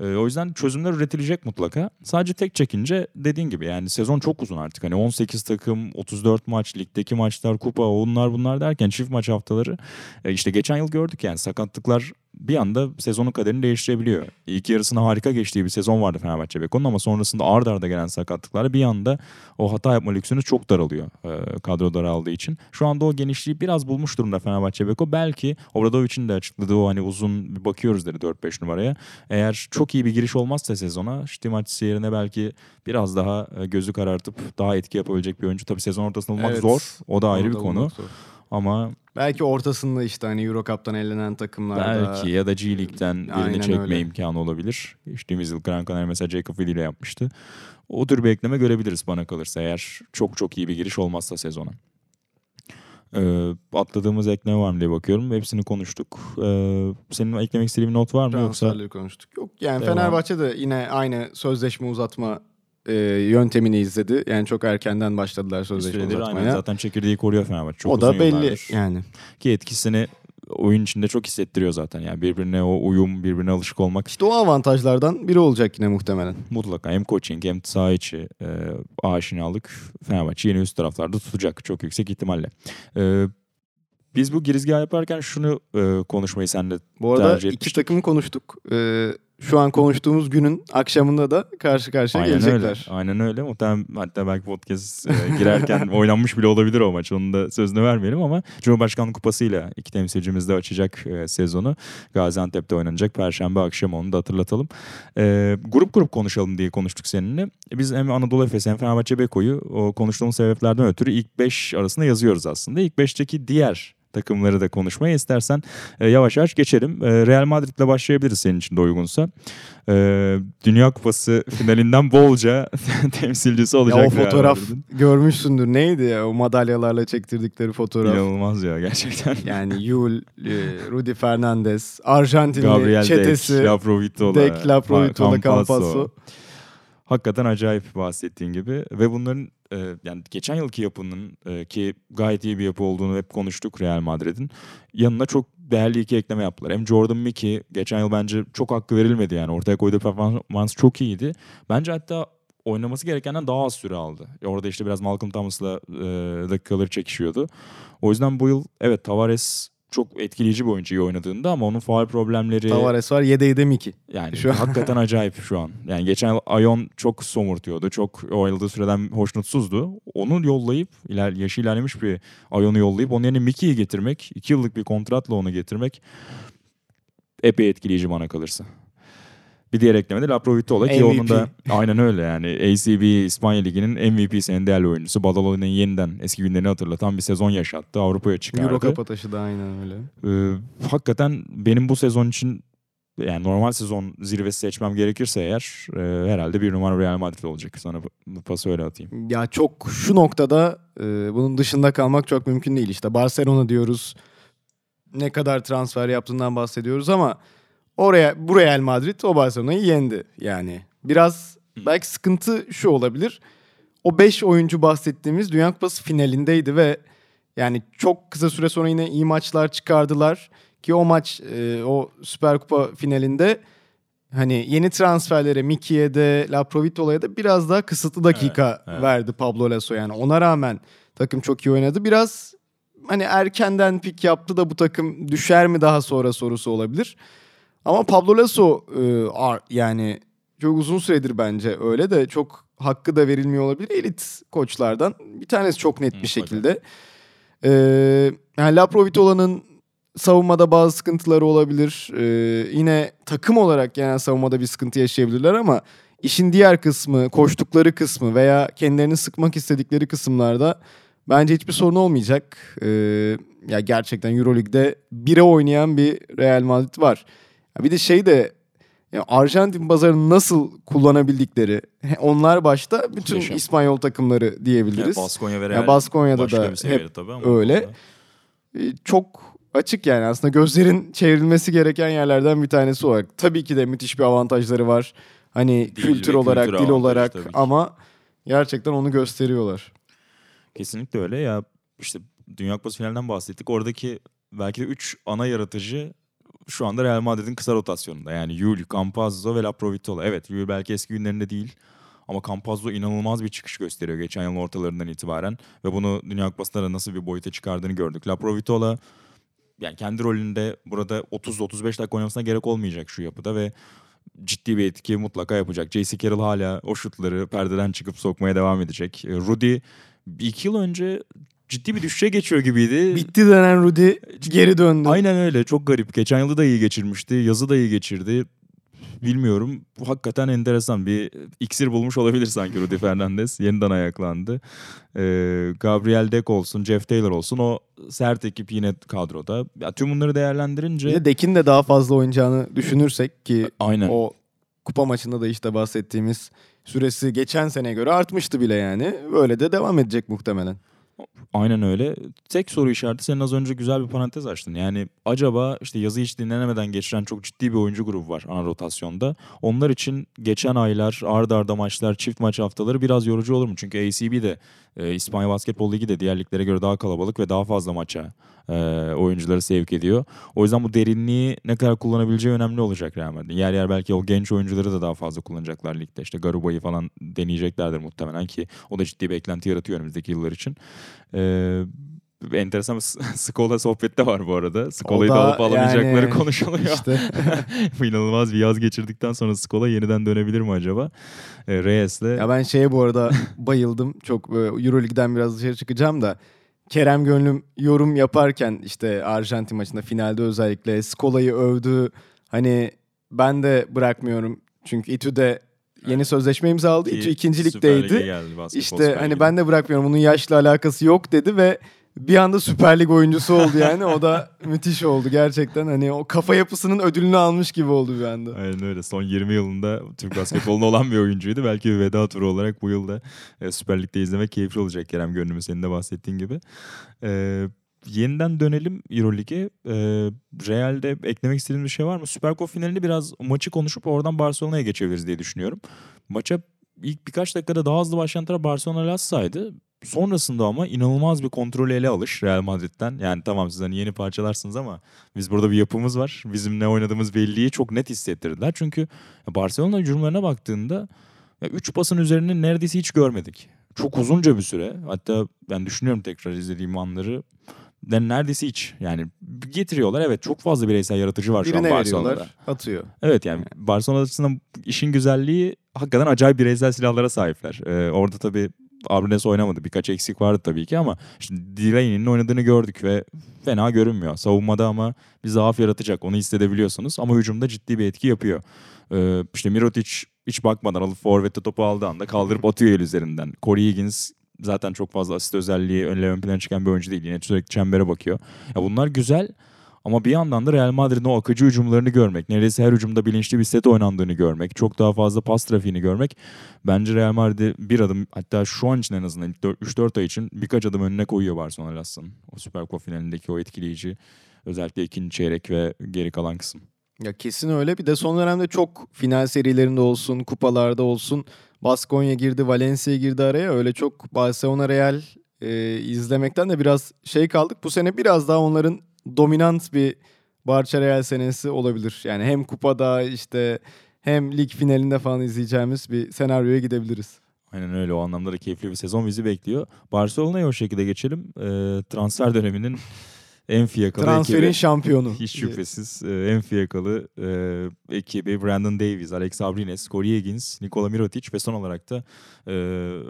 Ee, o yüzden çözümler üretilecek mutlaka. Sadece tek çekince dediğin gibi yani sezon çok uzun artık. Hani 18 takım, 34 maç, ligdeki maçlar, kupa, onlar bunlar derken çift maç haftaları. e, işte geçen yıl gördük yani sakatlıklar bir anda sezonun kaderini değiştirebiliyor. İlk yarısına harika geçtiği bir sezon vardı Fenerbahçe Beko'nun ama sonrasında ard arda gelen sakatlıklar bir anda o hata yapma lüksünüz çok daralıyor e, kadro daraldığı için. Şu anda o genişliği biraz bulmuş durumda Fenerbahçe Beko. Belki Obradovic'in de açıkladığı o hani uzun bir bakıyoruz dedi 4-5 numaraya. Eğer çok iyi bir giriş olmazsa sezona Stimaçisi yerine belki biraz daha e, gözü karartıp daha etki yapabilecek bir oyuncu. Tabii sezon ortasında bulmak Evet. zor. O da ayrı Onu bir konu. Ama Belki ortasında işte hani Euro Cup'tan elenen takımlarda. belki ya da G League'den birini Aynen çekme öyle. imkanı olabilir. Geçtiğimiz yıl Gran Canaria mesela Jacob Willi ile yapmıştı. O tür bir ekleme görebiliriz bana kalırsa eğer çok çok iyi bir giriş olmazsa sezona. Ee, atladığımız ekleme var mı diye bakıyorum. Hepsini konuştuk. Ee, senin eklemek istediğin not var mı yoksa? Konuştuk. Yok yani Devam. Fenerbahçe de yine aynı sözleşme uzatma e, yöntemini izledi. Yani çok erkenden başladılar sözleşme süredir uzatmaya. aynen zaten çekirdeği koruyor Fenerbahçe. Çok o da belli yıllardır. yani. Ki etkisini oyun içinde çok hissettiriyor zaten. Yani birbirine o uyum, birbirine alışık olmak İşte o avantajlardan biri olacak yine muhtemelen. mutlaka hem coaching hem saha içi e, aşinalık Fenerbahçe yeni üst taraflarda tutacak çok yüksek ihtimalle. E, biz bu girizgah yaparken şunu e, konuşmayı seninle Bu arada iki takımı konuştuk. Ee, şu an konuştuğumuz günün akşamında da karşı karşıya Aynen gelecekler. öyle. Aynen öyle. Muhtemelen hatta belki podcast e, girerken oynanmış bile olabilir o maç. Onun da sözünü vermeyelim ama Cumhurbaşkanlığı Kupası'yla iki temsilcimiz de açacak e, sezonu. Gaziantep'te oynanacak. Perşembe akşamı onu da hatırlatalım. E, grup grup konuşalım diye konuştuk seninle. Biz hem Anadolu Efes hem Fenerbahçe Beko'yu o konuştuğumuz sebeplerden ötürü ilk 5 arasında yazıyoruz aslında. İlk 5'teki diğer takımları da konuşmaya istersen e, yavaş yavaş geçelim. E, Real Madrid'le başlayabiliriz senin için de uygunsa. E, Dünya Kupası finalinden bolca temsilcisi olacak. Ya o fotoğraf görmüşsündür. Neydi ya o madalyalarla çektirdikleri fotoğraf. İnanılmaz ya gerçekten. Yani Yul, e, Rudy Fernandez, Arjantinli Gabriel çetesi, Dek, Laprovitola, Dek, Laprovitola, Campasso. Hakikaten acayip bahsettiğin gibi ve bunların e, yani geçen yılki yapının e, ki gayet iyi bir yapı olduğunu hep konuştuk Real Madrid'in yanına çok değerli iki ekleme yaptılar. Hem Jordan Mickey geçen yıl bence çok hakkı verilmedi yani ortaya koyduğu performans çok iyiydi. Bence hatta oynaması gerekenden daha az süre aldı. Orada işte biraz Malcolm Thomas'la e, dakikaları çekişiyordu. O yüzden bu yıl evet Tavares çok etkileyici bir oyuncu iyi oynadığında ama onun faal problemleri Tavares var yedeği de Miki. yani Şu hakikaten acayip şu an. Yani geçen Ayon çok somurtuyordu. Çok oynadığı süreden hoşnutsuzdu. Onu yollayıp iler, yaşı ilerlemiş bir Ayon'u yollayıp onun yerine Mickey'i getirmek, iki yıllık bir kontratla onu getirmek epey etkileyici bana kalırsa. Bir diğer ekleme de Laprovitola ki MVP. onun da aynen öyle yani ACB İspanya Ligi'nin MVP'si en değerli oyuncusu. Badalo'nun yeniden eski günlerini hatırlatan bir sezon yaşattı. Avrupa'ya çıkardı. Euro Cup taşı da aynen öyle. Ee, hakikaten benim bu sezon için yani normal sezon zirvesi seçmem gerekirse eğer e, herhalde bir numara Real Madrid olacak. Sana bu pası öyle atayım. Ya çok şu noktada e, bunun dışında kalmak çok mümkün değil. İşte Barcelona diyoruz. ne kadar transfer yaptığından bahsediyoruz ama oraya bu Real Madrid o Barcelona'yı yendi yani. Biraz belki sıkıntı şu olabilir. O 5 oyuncu bahsettiğimiz Dünya Kupası finalindeydi ve yani çok kısa süre sonra yine iyi maçlar çıkardılar ki o maç e, o Süper Kupa finalinde hani yeni transferlere Miki'ye de Laprovitola'ya da biraz daha kısıtlı dakika Evet, evet. verdi Pablo Lasso yani ona rağmen takım çok iyi oynadı. Biraz hani erkenden pik yaptı da bu takım düşer mi daha sonra sorusu olabilir. Ama Pablo Lasso e, yani çok uzun süredir bence öyle de çok hakkı da verilmiyor olabilir. Elit koçlardan bir tanesi çok net bir Mutlaka. şekilde. E, yani Laprovitola'nın savunmada bazı sıkıntıları olabilir. E, yine takım olarak genel savunmada bir sıkıntı yaşayabilirler ama işin diğer kısmı, koştukları kısmı veya kendilerini sıkmak istedikleri kısımlarda bence hiçbir sorun olmayacak. E, ya gerçekten EuroLeague'de bire oynayan bir Real Madrid var. Bir de şey de Arjantin pazarını nasıl kullanabildikleri onlar başta bütün Muhteşem. İspanyol takımları diyebiliriz. Yani Baskonya ve Ya Real Baskonya'da da hep tabii ama öyle. E, çok açık yani aslında gözlerin çevrilmesi gereken yerlerden bir tanesi olarak. Tabii ki de müthiş bir avantajları var. Hani Dil kültür olarak, kültür dil olarak ama gerçekten onu gösteriyorlar. Kesinlikle öyle ya işte Dünya Kupası finalinden bahsettik. Oradaki belki de 3 ana yaratıcı şu anda Real Madrid'in kısa rotasyonunda. Yani Yul, Campazzo ve Laprovitola. Evet Yul belki eski günlerinde değil ama Campazzo inanılmaz bir çıkış gösteriyor geçen yılın ortalarından itibaren. Ve bunu Dünya Kupası'nda da nasıl bir boyuta çıkardığını gördük. Laprovitola yani kendi rolünde burada 30-35 dakika oynamasına gerek olmayacak şu yapıda ve ciddi bir etki mutlaka yapacak. J.C. Carroll hala o şutları perdeden çıkıp sokmaya devam edecek. E, Rudy iki yıl önce ciddi bir düşüşe geçiyor gibiydi. Bitti denen Rudy geri döndü. Aynen öyle çok garip. Geçen yılı da iyi geçirmişti. Yazı da iyi geçirdi. Bilmiyorum. Bu hakikaten enteresan. Bir iksir bulmuş olabilir sanki Rudy Fernandez. Yeniden ayaklandı. Ee, Gabriel Deck olsun, Jeff Taylor olsun. O sert ekip yine kadroda. Ya, tüm bunları değerlendirince... Bir de Dekin de daha fazla oynayacağını düşünürsek ki Aynen. o kupa maçında da işte bahsettiğimiz süresi geçen sene göre artmıştı bile yani. Böyle de devam edecek muhtemelen. Aynen öyle. Tek soru işareti senin az önce güzel bir parantez açtın. Yani acaba işte yazı hiç dinlenemeden geçiren çok ciddi bir oyuncu grubu var ana rotasyonda. Onlar için geçen aylar, ard arda maçlar, çift maç haftaları biraz yorucu olur mu? Çünkü ACB de e, İspanya Basketbol Ligi de diğer liglere göre daha kalabalık ve daha fazla maça e, oyuncuları sevk ediyor. O yüzden bu derinliği ne kadar kullanabileceği önemli olacak Real Madrid'in. Yer yer belki o genç oyuncuları da daha fazla kullanacaklar ligde. İşte Garuba'yı falan deneyeceklerdir muhtemelen ki o da ciddi bir eklenti yaratıyor önümüzdeki yıllar için. Ee, enteresan bir S- Skola sohbette var bu arada. Skola'yı da da alıp alamayacakları yani konuşuluyor. İşte Bu İnanılmaz bir yaz geçirdikten sonra Skola yeniden dönebilir mi acaba? Ee, Reyes'le ya ben şeye bu arada bayıldım. Çok e, Euroleague'den biraz dışarı çıkacağım da Kerem Gönlüm yorum yaparken işte Arjantin maçında finalde özellikle Skola'yı övdü. Hani ben de bırakmıyorum. Çünkü İTÜ'de yeni sözleşme imzaladı. ki ikinci ligdeydi. geldi, İşte hani Lig'e. ben de bırakmıyorum. Bunun yaşla alakası yok dedi ve bir anda Süper Lig oyuncusu oldu yani. O da müthiş oldu gerçekten. Hani o kafa yapısının ödülünü almış gibi oldu bir anda. Aynen öyle. Son 20 yılında Türk basketbolunda olan bir oyuncuydu. Belki bir veda turu olarak bu yılda e, Süper Lig'de izlemek keyifli olacak Kerem Gönlüm'ü senin de bahsettiğin gibi. Ee, yeniden dönelim Euroleague'e. Ee, Real'de eklemek istediğin bir şey var mı? Süper Kupa finalini biraz maçı konuşup oradan Barcelona'ya geçebiliriz diye düşünüyorum. Maça ilk birkaç dakikada daha hızlı başlayan taraf Barcelona Lassa'ydı. Sonrasında ama inanılmaz bir kontrolü ele alış Real Madrid'den. Yani tamam siz hani yeni parçalarsınız ama biz burada bir yapımız var. Bizim ne oynadığımız belliyi çok net hissettirdiler. Çünkü Barcelona hücumlarına baktığında 3 pasın üzerine neredeyse hiç görmedik. Çok uzunca bir süre. Hatta ben düşünüyorum tekrar izlediğim anları. De neredeyse hiç. Yani getiriyorlar. Evet çok fazla bireysel yaratıcı var şu an Birine Barcelona'da. veriyorlar, atıyor. Evet yani Barcelona açısından işin güzelliği hakikaten acayip bireysel silahlara sahipler. Ee, orada tabii Abrines oynamadı. Birkaç eksik vardı tabii ki ama işte Delaney'nin oynadığını gördük ve fena görünmüyor. Savunmada ama bir zaaf yaratacak. Onu hissedebiliyorsunuz ama hücumda ciddi bir etki yapıyor. Ee, işte Mirotic hiç bakmadan alıp forvette topu aldığı anda kaldırıp atıyor el üzerinden. Corey Higgins zaten çok fazla asist özelliği önle ön plana çıkan bir oyuncu değil. Yine sürekli çembere bakıyor. Ya bunlar güzel ama bir yandan da Real Madrid'in o akıcı hücumlarını görmek, neredeyse her hücumda bilinçli bir set oynandığını görmek, çok daha fazla pas trafiğini görmek bence Real Madrid'i bir adım hatta şu an için en azından ilk 3-4 ay için birkaç adım önüne koyuyor Barcelona Lass'ın. O Süper Kupa finalindeki o etkileyici Özellikle ikinci çeyrek ve geri kalan kısım. Ya kesin öyle. Bir de son dönemde çok final serilerinde olsun, kupalarda olsun. Baskonya girdi, Valencia girdi araya. Öyle çok Barcelona Real e, izlemekten de biraz şey kaldık. Bu sene biraz daha onların dominant bir Barça Real senesi olabilir. Yani hem kupada işte hem lig finalinde falan izleyeceğimiz bir senaryoya gidebiliriz. Aynen öyle o anlamda da keyifli bir sezon bizi bekliyor. Barcelona'ya o şekilde geçelim. Ee, transfer döneminin en fiyakalı Transferin ekibi. şampiyonu. Hiç şüphesiz e, en fiyakalı e, ekibi Brandon Davies, Alex Abrines, Corey Higgins, Nikola Mirotic ve son olarak da e,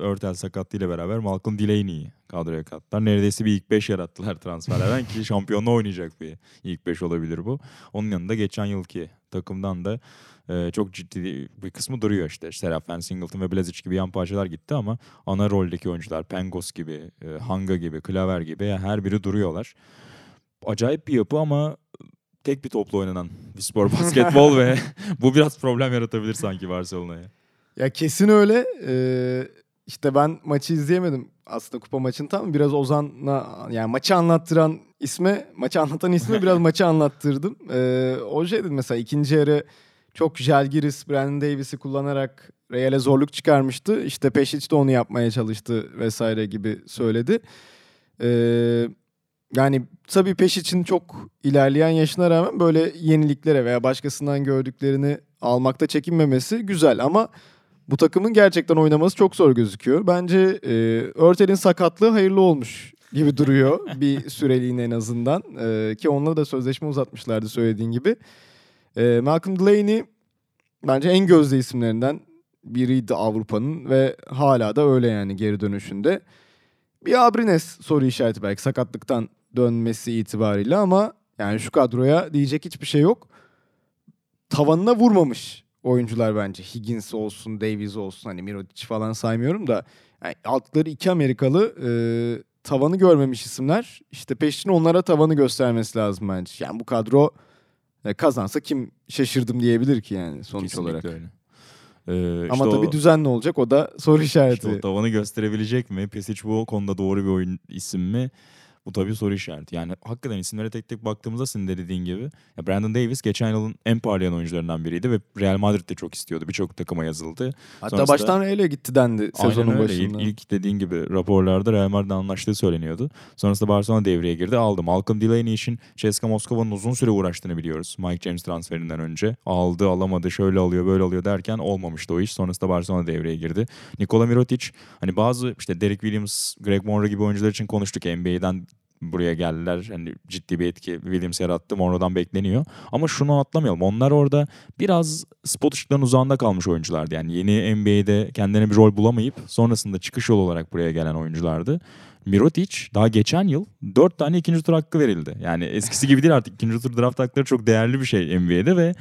Örtel sakatlığıyla beraber Malcolm Delaney'i kadroya kattılar. Neredeyse bir ilk 5 yarattılar transferlerden ki şampiyonla oynayacak bir ilk 5 olabilir bu. Onun yanında geçen yılki takımdan da e, çok ciddi bir kısmı duruyor işte. Serafen Singleton ve Blazic gibi yan parçalar gitti ama ana roldeki oyuncular Pengos gibi, e, Hanga gibi, Klaver gibi her biri duruyorlar acayip bir yapı ama tek bir topla oynanan bir spor basketbol ve bu biraz problem yaratabilir sanki Barcelona'ya. Ya kesin öyle. Ee, işte ben maçı izleyemedim aslında kupa maçını tam biraz Ozan'la yani maçı anlattıran isme maçı anlatan isme biraz maçı anlattırdım. Ee, o şey dedim mesela ikinci yarı çok Jalgiris, Brandon Davis'i kullanarak Real'e zorluk çıkarmıştı. İşte Pešić de onu yapmaya çalıştı vesaire gibi söyledi. Ee, yani tabii peş için çok ilerleyen yaşına rağmen böyle yeniliklere veya başkasından gördüklerini almakta çekinmemesi güzel ama bu takımın gerçekten oynaması çok zor gözüküyor. Bence e, Örtel'in sakatlığı hayırlı olmuş gibi duruyor bir süreliğine en azından. E, ki onunla da sözleşme uzatmışlardı söylediğin gibi. E, Malcolm Delaney bence en gözde isimlerinden biriydi Avrupa'nın ve hala da öyle yani geri dönüşünde. Bir Abrines soru işareti belki sakatlıktan dönmesi itibariyle ama yani şu kadroya diyecek hiçbir şey yok. Tavanına vurmamış oyuncular bence. Higgins olsun, Davies olsun hani Mirotic falan saymıyorum da yani altları iki Amerikalı e, tavanı görmemiş isimler. İşte peşin onlara tavanı göstermesi lazım bence. Yani bu kadro e, kazansa kim şaşırdım diyebilir ki yani sonuç Kesinlikle olarak. öyle. Ee, Ama işte tabii o, düzenli olacak o da soru işareti. işte o tavanı gösterebilecek mi? Pesic bu konuda doğru bir oyun isim mi? Bu tabii soru işareti. Yani hakikaten isimlere tek tek baktığımızda senin de dediğin gibi. Ya Brandon Davis geçen yılın en parlayan oyuncularından biriydi ve Real Madrid de çok istiyordu. Birçok takıma yazıldı. Hatta Sonrasında- baştan Real'e gitti dendi sezonun Aynen öyle. İlk, başında. ilk dediğin gibi raporlarda Real Madrid'le anlaştığı söyleniyordu. Sonrasında Barcelona devreye girdi. Aldı. Malcolm Delaney için CSKA Moskova'nın uzun süre uğraştığını biliyoruz. Mike James transferinden önce. Aldı, alamadı, şöyle alıyor, böyle alıyor derken olmamıştı o iş. Sonrasında Barcelona devreye girdi. Nikola Mirotic hani bazı işte Derek Williams, Greg Monroe gibi oyuncular için konuştuk. NBA'den buraya geldiler. Hani ciddi bir etki Williams yarattı. Monroe'dan bekleniyor. Ama şunu atlamayalım. Onlar orada biraz spot ışıkların uzağında kalmış oyunculardı. Yani yeni NBA'de kendine bir rol bulamayıp sonrasında çıkış yolu olarak buraya gelen oyunculardı. Mirotic daha geçen yıl 4 tane ikinci tur hakkı verildi. Yani eskisi gibi değil artık ikinci tur draft hakları çok değerli bir şey NBA'de ve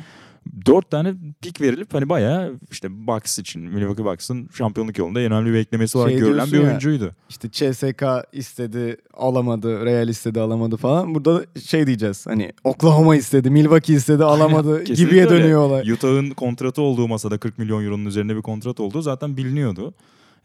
4 tane pik verilip hani bayağı işte Bucks için Milwaukee Bucks'ın şampiyonluk yolunda en önemli bir beklemesi olarak Şey görülen bir ya, oyuncuydu. İşte CSK istedi alamadı, Real istedi alamadı falan. Burada da şey diyeceğiz hani Oklahoma istedi, Milwaukee istedi alamadı gibiye dönüyor olay. Utah'ın kontratı olduğu masada 40 milyon euronun üzerinde bir kontrat olduğu zaten biliniyordu.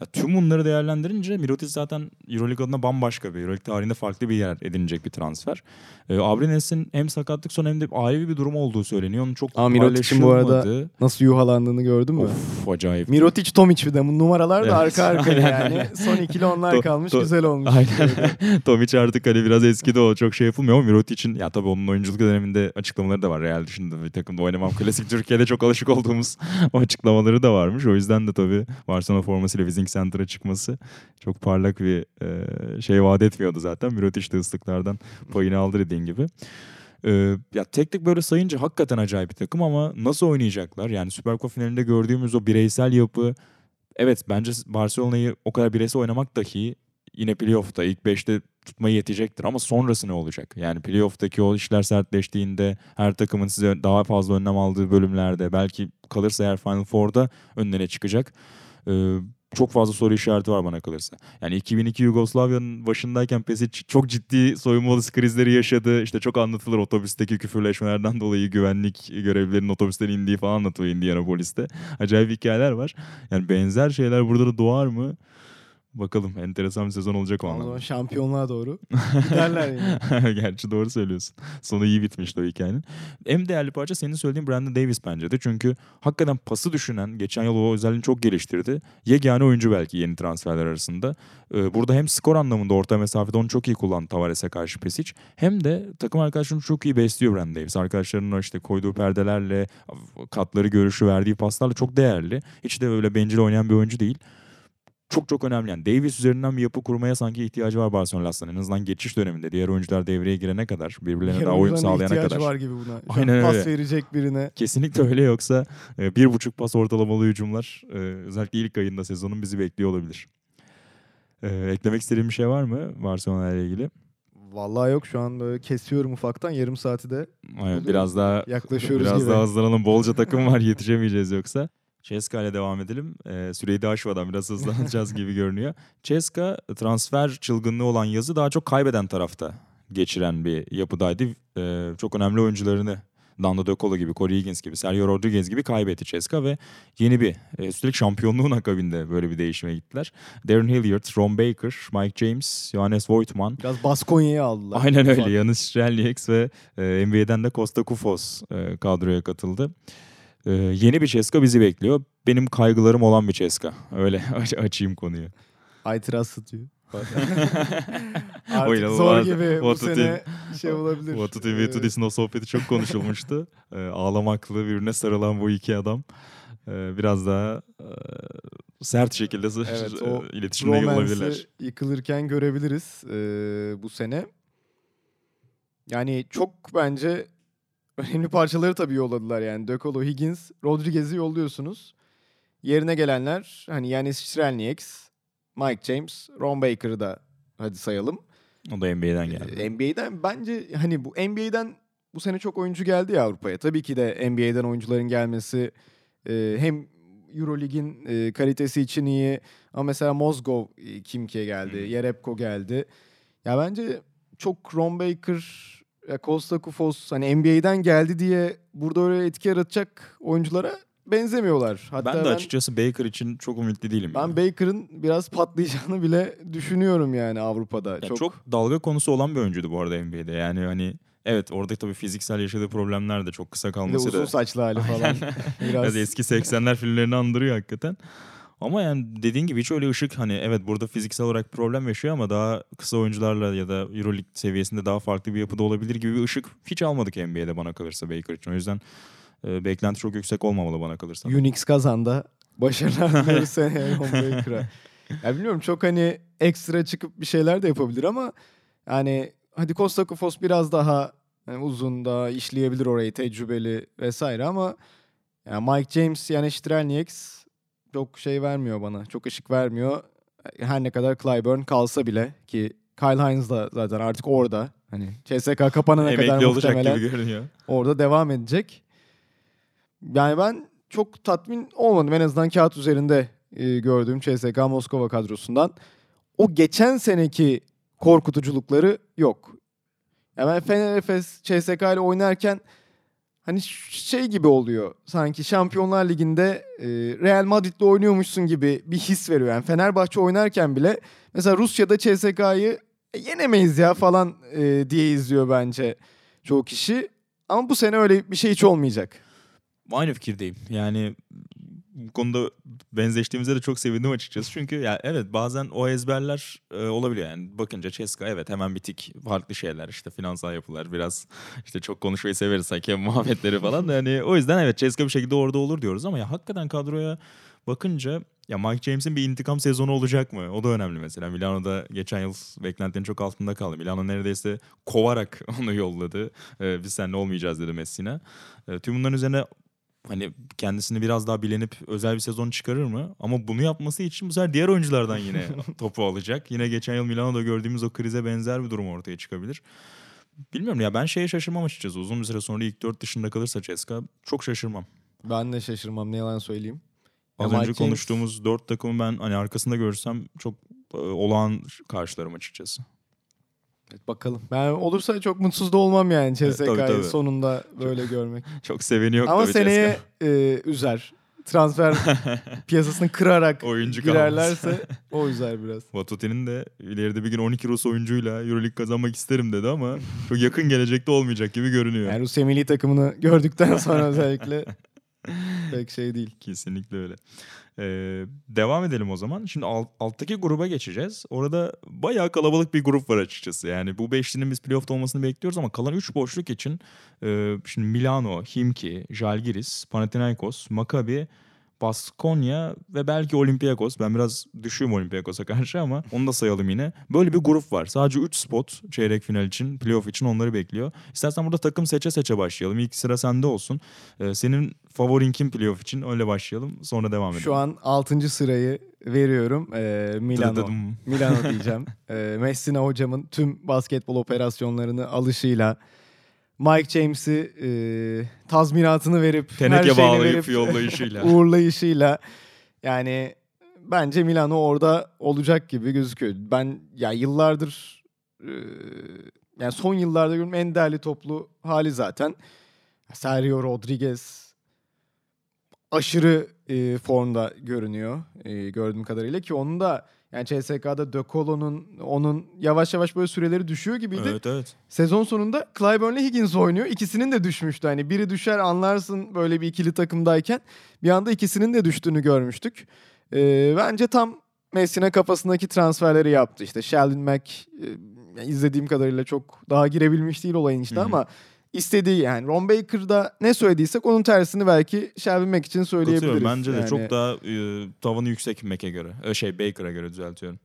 Ya tüm bunları değerlendirince Mirotic zaten Euroleague adına bambaşka bir, Euroleague tarihinde farklı bir yer edinecek bir transfer. Ee, Abrines'in hem sakatlık son hem de ayrı bir durum olduğu söyleniyor. Onun çok Ama Mirotic'in bu arada. Nasıl yuhalandığını gördün mü? Of acayip. Mirotic, Tomic bir de bu numaralar da Evet. arka Aynen. yani. Son ikili onlar To- kalmış to- güzel olmuş. Aynen. Tomic artık hani biraz eskidi o çok şey yapılmıyor ama Mirotic'in ya tabii onun oyunculuk döneminde açıklamaları da var. Real dışında bir takımda oynamam. Klasik Türkiye'de çok alışık olduğumuz o açıklamaları da varmış. O yüzden de tabii Barcelona formasıyla Wizing Center'a çıkması çok parlak bir e, şey vaat etmiyordu zaten. Mirotic de ıslıklardan payını aldı dediğin gibi. Ee, ya tek tek böyle sayınca hakikaten acayip bir takım ama nasıl oynayacaklar? Yani Süper Kupa finalinde gördüğümüz o bireysel yapı evet bence Barcelona'yı o kadar bireysel oynamak dahi yine playoff'ta ilk 5'te tutmayı yetecektir ama sonrası ne olacak? Yani playoff'taki o işler sertleştiğinde her takımın size daha fazla önlem aldığı bölümlerde belki kalırsa eğer Final Four'da önlerine çıkacak. Ee, çok fazla soru işareti var bana kalırsa. Yani 2002 Yugoslavya'nın başındayken Pesic çok ciddi soyunma odası krizleri yaşadı. İşte çok anlatılır otobüsteki küfürleşmelerden dolayı güvenlik görevlilerinin otobüsten indiği falan anlatılıyor Indianapolis'te. Acayip hikayeler var. Yani benzer şeyler burada da doğar mı? Bakalım enteresan bir sezon olacak o O zaman anlamda. şampiyonluğa doğru giderler yani. Gerçi doğru söylüyorsun. Sonu iyi bitmişti o hikayenin. En değerli parça senin söylediğin Brandon Davis bence de. Çünkü hakikaten pası düşünen, geçen yıl o özelliğini çok geliştirdi. Yegane oyuncu belki yeni transferler arasında. Ee, burada hem skor anlamında orta mesafede onu çok iyi kullandı Tavares'e karşı Pesic. Hem de takım arkadaşlarını çok iyi besliyor Brandon Davis. Arkadaşlarının işte koyduğu perdelerle, katları görüşü verdiği paslarla çok değerli. Hiç de öyle bencil oynayan bir oyuncu değil çok çok önemli. Yani Davis üzerinden bir yapı kurmaya sanki ihtiyacı var Barcelona aslında. En azından geçiş döneminde. Diğer oyuncular devreye girene kadar, birbirlerine Diğer daha uyum oyuncuların sağlayana ihtiyacı kadar. var gibi buna. Şu an Aynen pas öyle. verecek birine. Kesinlikle öyle yoksa e, bir buçuk pas ortalamalı hücumlar e, özellikle ilk ayında sezonun bizi bekliyor olabilir. E, eklemek istediğim bir şey var mı Barcelona ile ilgili? Vallahi yok şu an böyle kesiyorum ufaktan yarım saati de Aynen, biraz daha yaklaşıyoruz biraz gibi. daha hızlanalım. Bolca takım var yetişemeyeceğiz yoksa. Ceska ile devam edelim. Ee, süreyi de aşmadan biraz hızlanacağız gibi görünüyor. Ceska transfer çılgınlığı olan yazı daha çok kaybeden tarafta geçiren bir yapıdaydı. Ee, çok önemli oyuncularını Dando De Colo gibi, Corey Higgins gibi, Sergio Rodriguez gibi kaybetti Ceska ve yeni bir, e, üstelik şampiyonluğun akabinde böyle bir değişime gittiler. Darren Hilliard, Ron Baker, Mike James, Johannes Voigtman, biraz Baskonya'yı aldılar. Aynen öyle. Yannis Strelnieks ve e, NBA'den de Costa Kufos e, kadroya katıldı. E, yeni bir Ceska bizi bekliyor. Benim kaygılarım olan bir Ceska. Öyle aç- açayım konuyu. Aytiraz satıyor. O Artık zor gibi bu What sene şey olabilir. What to do to This'in o sohbeti çok konuşulmuştu. e, ağlamaklı birbirine sarılan bu iki adam. E, biraz daha e, sert şekilde Evet, e, o iletişimde olabilirler. Yıkılırken görebiliriz e, bu sene. Yani çok bence önemli parçaları tabii yolladılar yani. De Colo, Higgins, Rodriguez'i yolluyorsunuz. Yerine gelenler hani Yanis Strelnieks, Mike James, Ron Baker'ı da hadi sayalım. O da NBA'den geldi. Ee, NBA'den bence hani bu NBA'den bu sene çok oyuncu geldi ya Avrupa'ya. Tabii ki de NBA'den oyuncuların gelmesi e, hem Eurolig'in e, kalitesi için iyi ama mesela Mozgov e, Kimke geldi, Hı. Yerebko geldi. Ya bence çok Ron Baker, ya Costa Kufos hani NBA'den geldi diye burada öyle etki yaratacak oyunculara benzemiyorlar. Hatta ben de açıkçası Baker için çok ümitli değilim. ben yani. Baker'ın biraz patlayacağını bile düşünüyorum yani Avrupa'da. Ya çok, çok... dalga konusu olan bir oyuncuydu bu arada NBA'de. Yani hani evet orada tabii fiziksel yaşadığı problemler de çok kısa kalması uzun da saçlı hali falan. Biraz biraz eski 80'ler filmlerini andırıyor hakikaten. Ama yani dediğin gibi hiç öyle ışık hani evet burada fiziksel olarak problem yaşıyor ama daha kısa oyuncularla ya da Euroleague seviyesinde daha farklı bir yapıda olabilir gibi bir ışık hiç almadık NBA'de bana kalırsa Baker için. O yüzden e, beklenti çok yüksek olmamalı bana kalırsa. Unix kazanda başarılar diliyoruz seneye Baker'a. Ya bilmiyorum çok hani ekstra çıkıp bir şeyler de yapabilir ama yani hadi Costa Kufos biraz daha hani uzun daha işleyebilir orayı tecrübeli vesaire ama yani Mike James yani Strelnieks çok şey vermiyor bana. Çok ışık vermiyor. Her ne kadar Clyburn kalsa bile ki Kyle Hines da zaten artık orada. Hani CSK kapanana kadar muhtemelen gibi görünüyor. orada devam edecek. Yani ben çok tatmin olmadım en azından kağıt üzerinde e, gördüğüm CSK Moskova kadrosundan. O geçen seneki korkutuculukları yok. Yani ben Fener Efes CSK ile oynarken hani şey gibi oluyor. Sanki Şampiyonlar Ligi'nde e, Real Madrid'le oynuyormuşsun gibi bir his veriyor. Yani Fenerbahçe oynarken bile mesela Rusya'da CSK'yı "E, yenemeyiz ya falan e, diye izliyor bence çoğu kişi. Ama bu sene öyle bir şey hiç olmayacak. Aynı fikirdeyim. Yani bu konuda benzeştiğimize de çok sevindim açıkçası. Çünkü ya evet bazen o ezberler e, olabiliyor yani. Bakınca Ceska evet hemen bir tik farklı şeyler işte finansal yapılar biraz işte çok konuşmayı severiz hakem muhabbetleri falan yani o yüzden evet Ceska bir şekilde orada olur diyoruz ama ya hakikaten kadroya bakınca ya Mike James'in bir intikam sezonu olacak mı? O da önemli mesela. Milano'da geçen yıl beklentilerin çok altında kaldı. Milano neredeyse kovarak onu yolladı. Ee, biz seninle olmayacağız dedi Messina. Ee, tüm bunların üzerine hani kendisini biraz daha bilenip özel bir sezon çıkarır mı? Ama bunu yapması için bu sefer diğer oyunculardan yine topu alacak. Yine geçen yıl Milano'da gördüğümüz o krize benzer bir durum ortaya çıkabilir. Bilmiyorum ya ben şeye şaşırmam açıkçası. Uzun bir süre sonra ilk dört dışında kalırsa Ceska çok şaşırmam. Ben de şaşırmam ne yalan söyleyeyim. Ya Az Mike önce konuştuğumuz dört takımı ben hani arkasında görsem çok e, olağan karşılarım açıkçası. Evet, bakalım. Ben olursa çok mutsuz da olmam yani Evet, CSK'yı tabii. sonunda böyle görmek. Çok seveni yok Ama seneye e, üzer. transfer piyasasını kırarak Oyuncu girerlerse o üzer biraz. Vatuti'nin de ileride bir gün 12 Rus oyuncuyla Euroleague kazanmak isterim dedi ama çok yakın gelecekte olmayacak gibi görünüyor. Yani Rusya milli takımını gördükten sonra özellikle pek şey değil. Kesinlikle öyle. Ee, devam edelim o zaman. Şimdi alt, alttaki gruba geçeceğiz. Orada bayağı kalabalık bir grup var açıkçası. Yani bu beşlinin biz playoff'ta olmasını bekliyoruz ama kalan üç boşluk için e, şimdi Milano, Himki, Žalgiris, Panathinaikos, Maccabi, Baskonya ve belki Olympiakos. Ben biraz düşüğüm Olympiakos'a karşı ama onu da sayalım yine. Böyle bir grup var. Sadece 3 spot çeyrek final için, playoff için onları bekliyor. İstersen burada takım seçe seçe başlayalım. İlk sıra sende olsun. Ee, senin favorin kim playoff için? Öyle başlayalım. Sonra devam edelim. Şu an 6. sırayı veriyorum. Ee, Milano. Milano diyeceğim. Ee, Messina hocamın tüm basketbol operasyonlarını alışıyla Mike James'i e, tazminatını verip her Teneke şeyini bağlayıp verip yollayışıyla. uğurlayışıyla yani bence Milano orada olacak gibi gözüküyor. Ben ya yıllardır e, yani son yıllarda gördüğüm en değerli toplu hali zaten. Sergio Rodriguez aşırı e, formda görünüyor e, gördüğüm kadarıyla ki onun da yani CSK'da De Colo'nun onun yavaş yavaş böyle süreleri düşüyor gibiydi. evet evet. Sezon sonunda Clyburn'le Higgins oynuyor. İkisinin de düşmüştü. Hani biri düşer anlarsın böyle bir ikili takımdayken. Bir anda ikisinin de düştüğünü görmüştük. Ee, bence tam Messi'ne kafasındaki transferleri yaptı. İşte Sheldon Mack e, izlediğim kadarıyla çok daha girebilmiş değil olayın içine Hı hı. ama istediği yani Ron Baker'da ne söylediysek onun tersini belki Mack için söyleyebiliriz. Bence de Yani- çok daha e, tavanı yüksek Mac'e göre. E, şey Baker'a göre düzeltiyorum.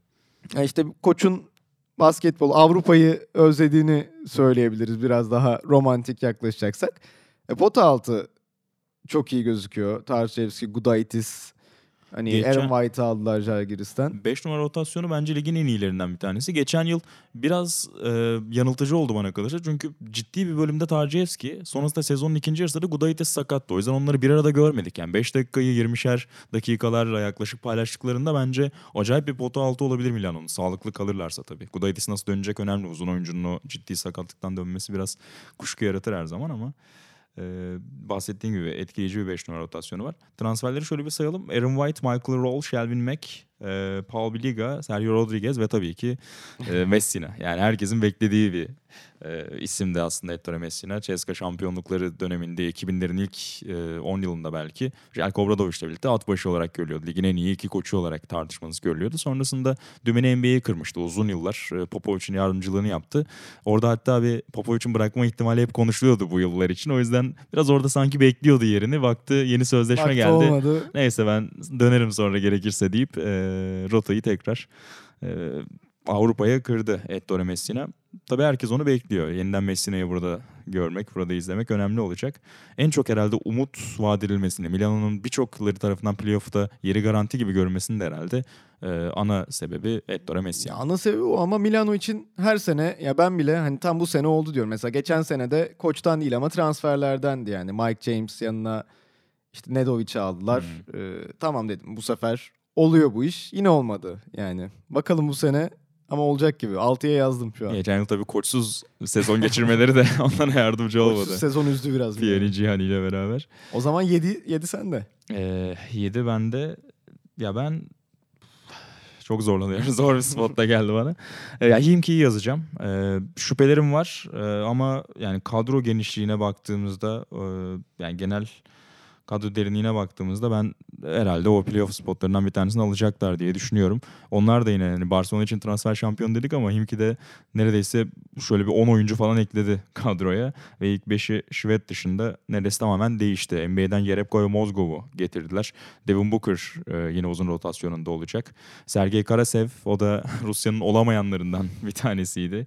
Ya işte koçun basketbol Avrupa'yı özlediğini söyleyebiliriz biraz daha romantik yaklaşacaksak. E, pota altı çok iyi gözüküyor. Tarşevski, Gudaitis, hani Geçen- Aaron White'ı aldılar Žalgiris'ten. 5 numara rotasyonu bence ligin en iyilerinden bir tanesi. Geçen yıl biraz e, yanıltıcı oldu bana kalırsa. Çünkü ciddi bir bölümde Tarcevski. Sonrasında sezonun ikinci yarısında Gudaitis sakattı. O yüzden onları bir arada görmedik. Yani 5 dakikayı 20'şer dakikalarla yaklaşık paylaştıklarında bence acayip bir pota altı olabilir Milano'nun. Sağlıklı kalırlarsa tabii. Gudaitis nasıl dönecek önemli. Uzun oyuncunun o ciddi sakatlıktan dönmesi biraz kuşku yaratır her zaman ama ee, bahsettiğim gibi etkileyici bir 5 numara rotasyonu var. Transferleri şöyle bir sayalım. Aaron White, Michael Roll, Shelvin Mack, e, Paul Biliga, Sergio Rodriguez ve tabii ki e, Messina. Yani herkesin beklediği bir e, isimdi aslında Ettore Messina. CSKA şampiyonlukları döneminde 2000'lerin ilk e, 10 yılında belki Jelko Obradovic'le birlikte at başı olarak görülüyordu. Ligin en iyi iki koçu olarak tartışmanız görülüyordu. Sonrasında dümeni NBA'yi kırmıştı uzun yıllar. E, Popovic'in yardımcılığını yaptı. Orada hatta bir Popovic'in bırakma ihtimali hep konuşuluyordu bu yıllar için. O yüzden biraz orada sanki bekliyordu yerini. Baktı yeni sözleşme Baktı geldi. olmadı. Neyse ben dönerim sonra gerekirse deyip e, rotayı tekrar e, Avrupa'ya kırdı Ettore Messina. Tabii herkes onu bekliyor. Yeniden Messina'yı burada görmek, burada izlemek önemli olacak. En çok herhalde umut vaat edilmesini, Milano'nun birçokları tarafından playoff'ta yeri garanti gibi görmesinin de herhalde e, ana sebebi Ettore Messina. Ya ana sebebi o ama Milano için her sene ya ben bile hani tam bu sene oldu diyorum. Mesela geçen sene de koçtan değil ama transferlerdendi yani. Mike James yanına işte Nedovic'i aldılar. Ee, tamam dedim bu sefer oluyor bu iş. Yine olmadı yani. Bakalım bu sene ama olacak gibi. 6'ya yazdım şu an. Geçen yıl tabii koçsuz sezon geçirmeleri de onlara yardımcı olmadı. Koçsuz sezon üzdü biraz. Milano. Cihani ile beraber. O zaman 7 7 sende. Ee, 7 bende. Ya ben çok zorlanıyorum. Zor bir spotta geldi bana. Ee, ya Himki'yi yazacağım. Ee, şüphelerim var Ee, ama yani kadro genişliğine baktığımızda e, yani genel kadro derinliğine baktığımızda ben herhalde o playoff spotlarından bir tanesini alacaklar diye düşünüyorum. Onlar da yine hani Barcelona için transfer şampiyon dedik ama Himki de neredeyse şöyle bir 10 oyuncu falan ekledi kadroya ve ilk 5'i Şvet dışında neredeyse tamamen değişti. NBA'den Jerebko ve Mozgov'u getirdiler. Devin Booker e, yine uzun rotasyonunda olacak. Sergey Karasev o da Rusya'nın olamayanlarından bir tanesiydi.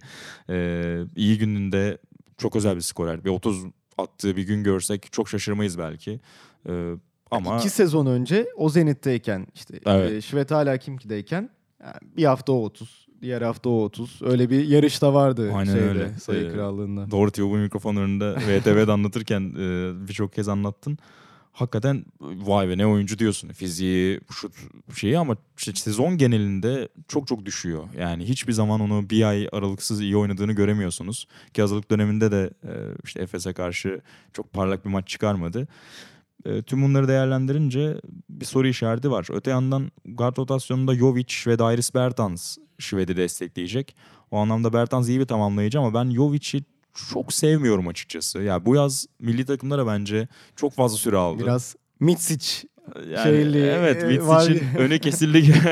E, iyi gününde çok özel bir skorer. Bir 30 attığı bir gün görsek çok şaşırmayız belki. E, ama İki sezon önce o Zenit'teyken işte Evet. e, Şvet hala Kimki'deyken yani bir hafta o 30, diğer hafta o 30. Öyle bir yarış da vardı Aynen şeyde öyle. sayı Ee, krallığında. Doğru Tiyo bu mikrofon önünde VTV'de anlatırken e, birçok kez anlattın. Hakikaten vay be ne oyuncu diyorsun. Fiziği, şut şeyi ama işte sezon genelinde çok çok düşüyor. Yani hiçbir zaman onu bir ay aralıksız iyi oynadığını göremiyorsunuz. Ki hazırlık döneminde de e, işte Efes'e karşı çok parlak bir maç çıkarmadı. E, tüm bunları değerlendirince bir soru işareti var. Öte yandan guard rotasyonunda Jovic ve Dairis Bertans Şved'i destekleyecek. O anlamda Bertans iyi bir tamamlayıcı ama ben Jovic'i çok sevmiyorum açıkçası. Ya yani bu yaz milli takımlara bence çok fazla süre aldı. Biraz Mitsic yani, şeyli, evet e, Mitz var- için öne kesildi.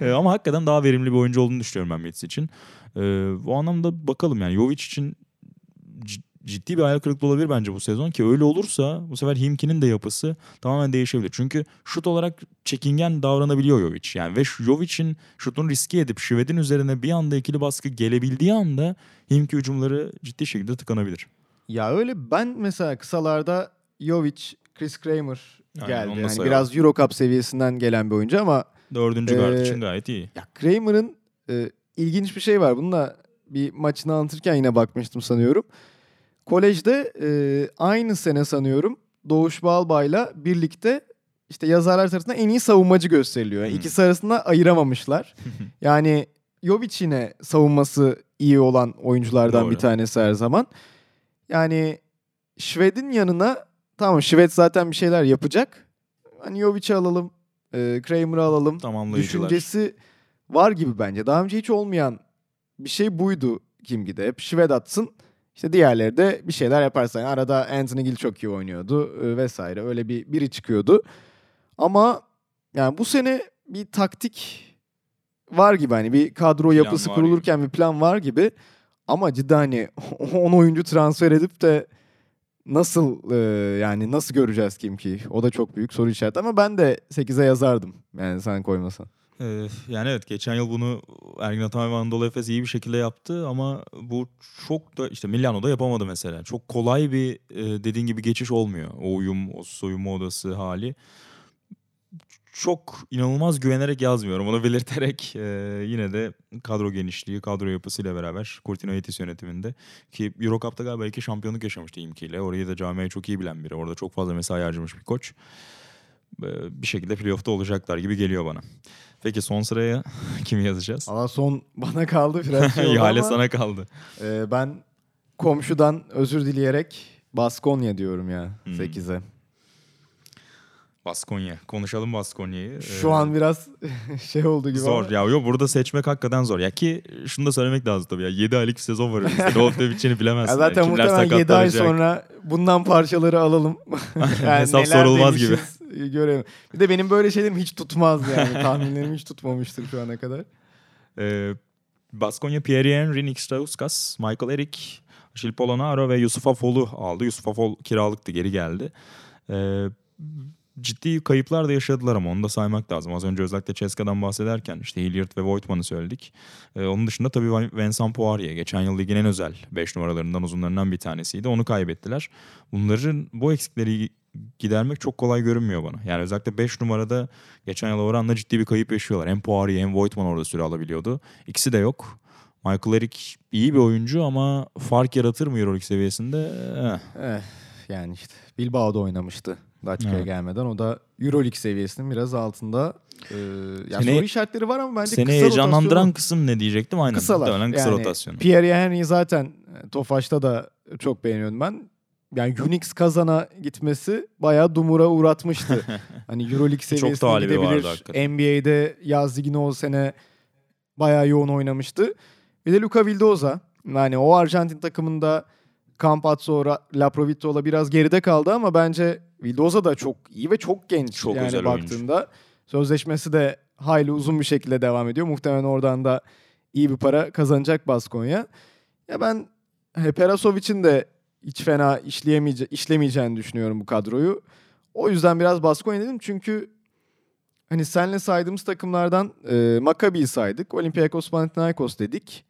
E, ama hakikaten daha verimli bir oyuncu olduğunu düşünüyorum ben Mitz için. E, o anlamda bakalım yani Jovic için ciddi bir hayal kırıklığı olabilir bence bu sezon ki öyle olursa bu sefer Himki'nin de yapısı tamamen değişebilir. Çünkü şut olarak çekingen davranabiliyor Jovic. Yani ve Jovic'in şutunu riske edip Şved'in üzerine bir anda ikili baskı gelebildiği anda Himki hücumları ciddi şekilde tıkanabilir. Ya öyle ben mesela kısalarda Jovic, Chris Kramer geldi. Yani sayalım. biraz Euro Cup seviyesinden gelen bir oyuncu ama Dördüncü guard Ee, için gayet iyi. ya Kramer'ın e, ilginç bir şey var. Bununla bir maçını anlatırken yine bakmıştım sanıyorum. Kolejde e, aynı sene sanıyorum Doğuş Balbay'la birlikte işte yazarlar tarafından en iyi savunmacı gösteriliyor. Yani Hmm. İkisi arasında ayıramamışlar. yani Jovic yine savunması iyi olan oyunculardan Doğru. bir tanesi her zaman. Yani Şved'in yanına tamam Şved zaten bir şeyler yapacak. Hani Jovic'i alalım, e, Kramer'ı alalım. Tamamlayıcılar. Düşüncesi var gibi bence. Daha önce hiç olmayan bir şey buydu Kimgi'de. Hep Şved atsın. İşte diğerleri de bir şeyler yaparsa. Yani arada Anthony Gill çok iyi oynuyordu e, vesaire. Öyle bir biri çıkıyordu. Ama yani bu sene bir taktik var gibi hani bir kadro Plan yapısı kurulurken bir plan var gibi. Ama cidden hani 10 oyuncu transfer edip de nasıl e, yani nasıl göreceğiz kim ki? O da çok büyük soru işareti ama ben de 8'e yazardım. Yani sen koymasan. Ee, yani evet geçen yıl bunu Ergin Ataman ve Anadolu Efes iyi bir şekilde yaptı ama bu çok da işte Milano'da yapamadı mesela. Çok kolay bir e, dediğin gibi geçiş olmuyor. O uyum, o soyunma odası hali. Çok inanılmaz güvenerek yazmıyorum. Onu belirterek e, yine de kadro genişliği, kadro yapısıyla beraber Cortino Yetis yönetiminde ki Euro Cup'ta galiba iki şampiyonluk yaşamıştı İmki ile. Orayı da camiayı çok iyi bilen biri. Orada çok fazla mesai harcamış bir koç. E, bir şekilde playoff'ta olacaklar gibi geliyor bana. Peki son sıraya kimi yazacağız? Valla son bana kaldı biraz şey İhale ama, sana kaldı. e, ben komşudan özür dileyerek Baskonya diyorum ya Hmm. 8'e. Baskonya. Konuşalım Baskonya'yı. Şu Ee, an biraz şey oldu gibi Zor ama. ya yok burada seçmek hakikaten zor. Ya ki şunu da söylemek lazım tabii ya 7 aylık bir sezon var önümüzde. ne olup ne biteceğini bilemezsin. Ya zaten Yani muhtemelen 7 ay sonra bundan parçaları alalım. Hesap neler sorulmaz gibi. Demişiz, Görelim. Bir de benim böyle şeylerim hiç tutmaz yani. Tahminlerim hiç tutmamıştır şu ana kadar. Ee, Baskonya Pierre Henry, Nick Stauskas, Michael Eric, Gilles Polonaro ve Yusuf Afol'u aldı. Yusuf Afol kiralıktı geri geldi. Ee, ciddi kayıplar da yaşadılar ama onu da saymak lazım. Az önce özellikle Ceska'dan bahsederken işte Hilliard ve Voigtman'ı söyledik. Ee, onun dışında tabii Vincent Poirier. Geçen yıl ligin en özel 5 numaralarından uzunlarından bir tanesiydi. Onu kaybettiler. Bunların bu eksikleri gidermek çok kolay görünmüyor bana. Yani özellikle 5 numarada geçen yıl oranla ciddi bir kayıp yaşıyorlar. Hem Poirier hem Voigtman orada süre alabiliyordu. İkisi de yok. Michael Eric iyi bir oyuncu ama fark yaratır mı Euroleague seviyesinde? Eh. Eh, yani işte Bilbao'da oynamıştı. Daçka'ya Evet. gelmeden. O da Euroleague seviyesinin biraz altında. Ee, ya Seni- soru işaretleri var ama bence Seni kısa heyecanlandıran rotasyonu- kısım ne diyecektim? Aynen. kısalar. Kısa yani rotasyonu. Pierre Henry'i zaten Tofaş'ta da çok beğeniyordum ben. Yani Unix kazana gitmesi bayağı dumura uğratmıştı. hani Euroleague seviyesine vardı gidebilir. NBA'de yaz ligini o sene bayağı yoğun oynamıştı. Bir de Luka Vildoza. Yani o Arjantin takımında Campazzo, Ra- Laprovittola biraz geride kaldı ama bence Vildoza da çok iyi ve çok genç Çok yani özel oyuncu. baktığında. Sözleşmesi de hayli uzun bir şekilde devam ediyor. Muhtemelen oradan da iyi bir para kazanacak Baskonya. Ya ben e, Perasovic'in de hiç fena işleyemeyece işlemeyeceğini düşünüyorum bu kadroyu. O yüzden biraz Baskonya dedim çünkü hani senle saydığımız takımlardan e, Maccabi'yi saydık. Olympiakos Panathinaikos dedik.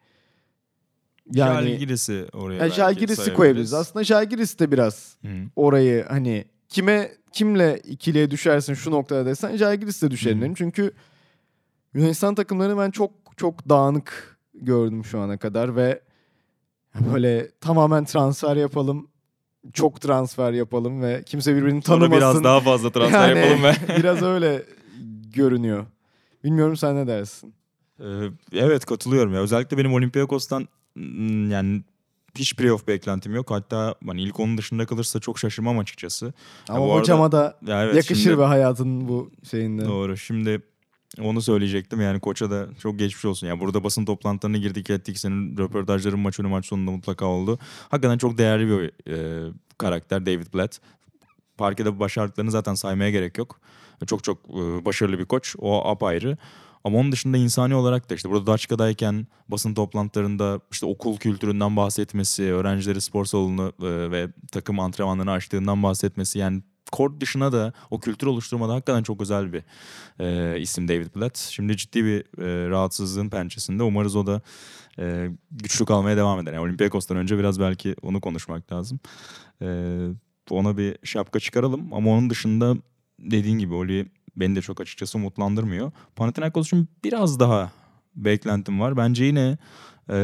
Yani Žalgiris'i oraya yani sayabiliriz. koyabiliriz. Aslında Žalgiris de biraz Hı. orayı hani kime kimle ikiliye düşersin şu noktada desen Žalgiris de düşerim. Çünkü Yunanistan takımlarını ben çok çok dağınık gördüm şu ana kadar ve böyle tamamen transfer yapalım. Çok transfer yapalım ve kimse birbirini Sonra tanımasın. biraz daha fazla transfer Yani yapalım ve biraz öyle görünüyor. Bilmiyorum sen ne dersin? Ee, evet katılıyorum ya. Özellikle benim Olympiakos'tan mm, yani hiç playoff beklentim yok. Hatta hani ilk onun dışında kalırsa çok şaşırmam açıkçası. Ama bu arada- hocama da Ya evet, yakışır şimdi- ve hayatın bu şeyinde. Doğru. Şimdi onu söyleyecektim. Yani koça da çok geçmiş olsun. Yani burada basın toplantılarına girdik ettik. Senin röportajların maç önü maç sonunda mutlaka oldu. Hakikaten çok değerli bir e, karakter David Blatt. Parkede başardıklarını zaten saymaya gerek yok. Çok çok e, başarılı bir koç. O apayrı. Ama onun dışında insani olarak da işte burada Daçka'dayken basın toplantılarında işte okul kültüründen bahsetmesi, öğrencileri spor salonu e, ve takım antrenmanlarını açtığından bahsetmesi yani kort dışına da o kültür oluşturmada hakikaten çok özel bir e, isim David Blatt. Şimdi ciddi bir e, rahatsızlığın pençesinde. Umarız o da e, güçlü kalmaya devam eder. Yani Olympiakos'tan önce biraz belki onu konuşmak lazım. E, ona bir şapka çıkaralım ama onun dışında dediğin gibi Oli beni de çok açıkçası umutlandırmıyor. Panathinaikos için biraz daha beklentim var. Bence yine e,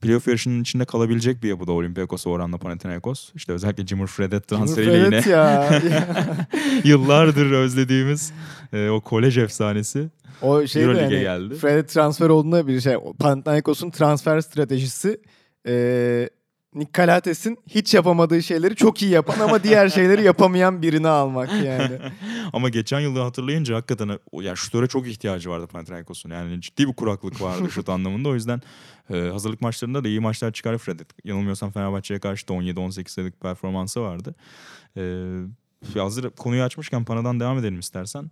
playoff yarışının içinde kalabilecek bir yapıda Olympiakos'a oranla Panathinaikos. İşte özellikle Jimmer Fredette transferiyle yine Evet ya. yıllardır özlediğimiz e, o kolej efsanesi o şey Euroleague'e hani geldi. Fred transfer olduğunda bir şey. Panathinaikos'un transfer stratejisi e, Nick Calates'in hiç yapamadığı şeyleri çok iyi yapan ama diğer şeyleri yapamayan birini almak yani. Ama geçen yılı hatırlayınca hakikaten ya şutöre çok ihtiyacı vardı Panathinaikos'un. Yani ciddi bir kuraklık vardı şut anlamında. O yüzden e, hazırlık maçlarında da iyi maçlar çıkardı Fred. Yanılmıyorsam Fenerbahçe'ye karşı da 17-18 sayılık performansı vardı. E, hazır konuyu açmışken Pana'dan devam edelim istersen.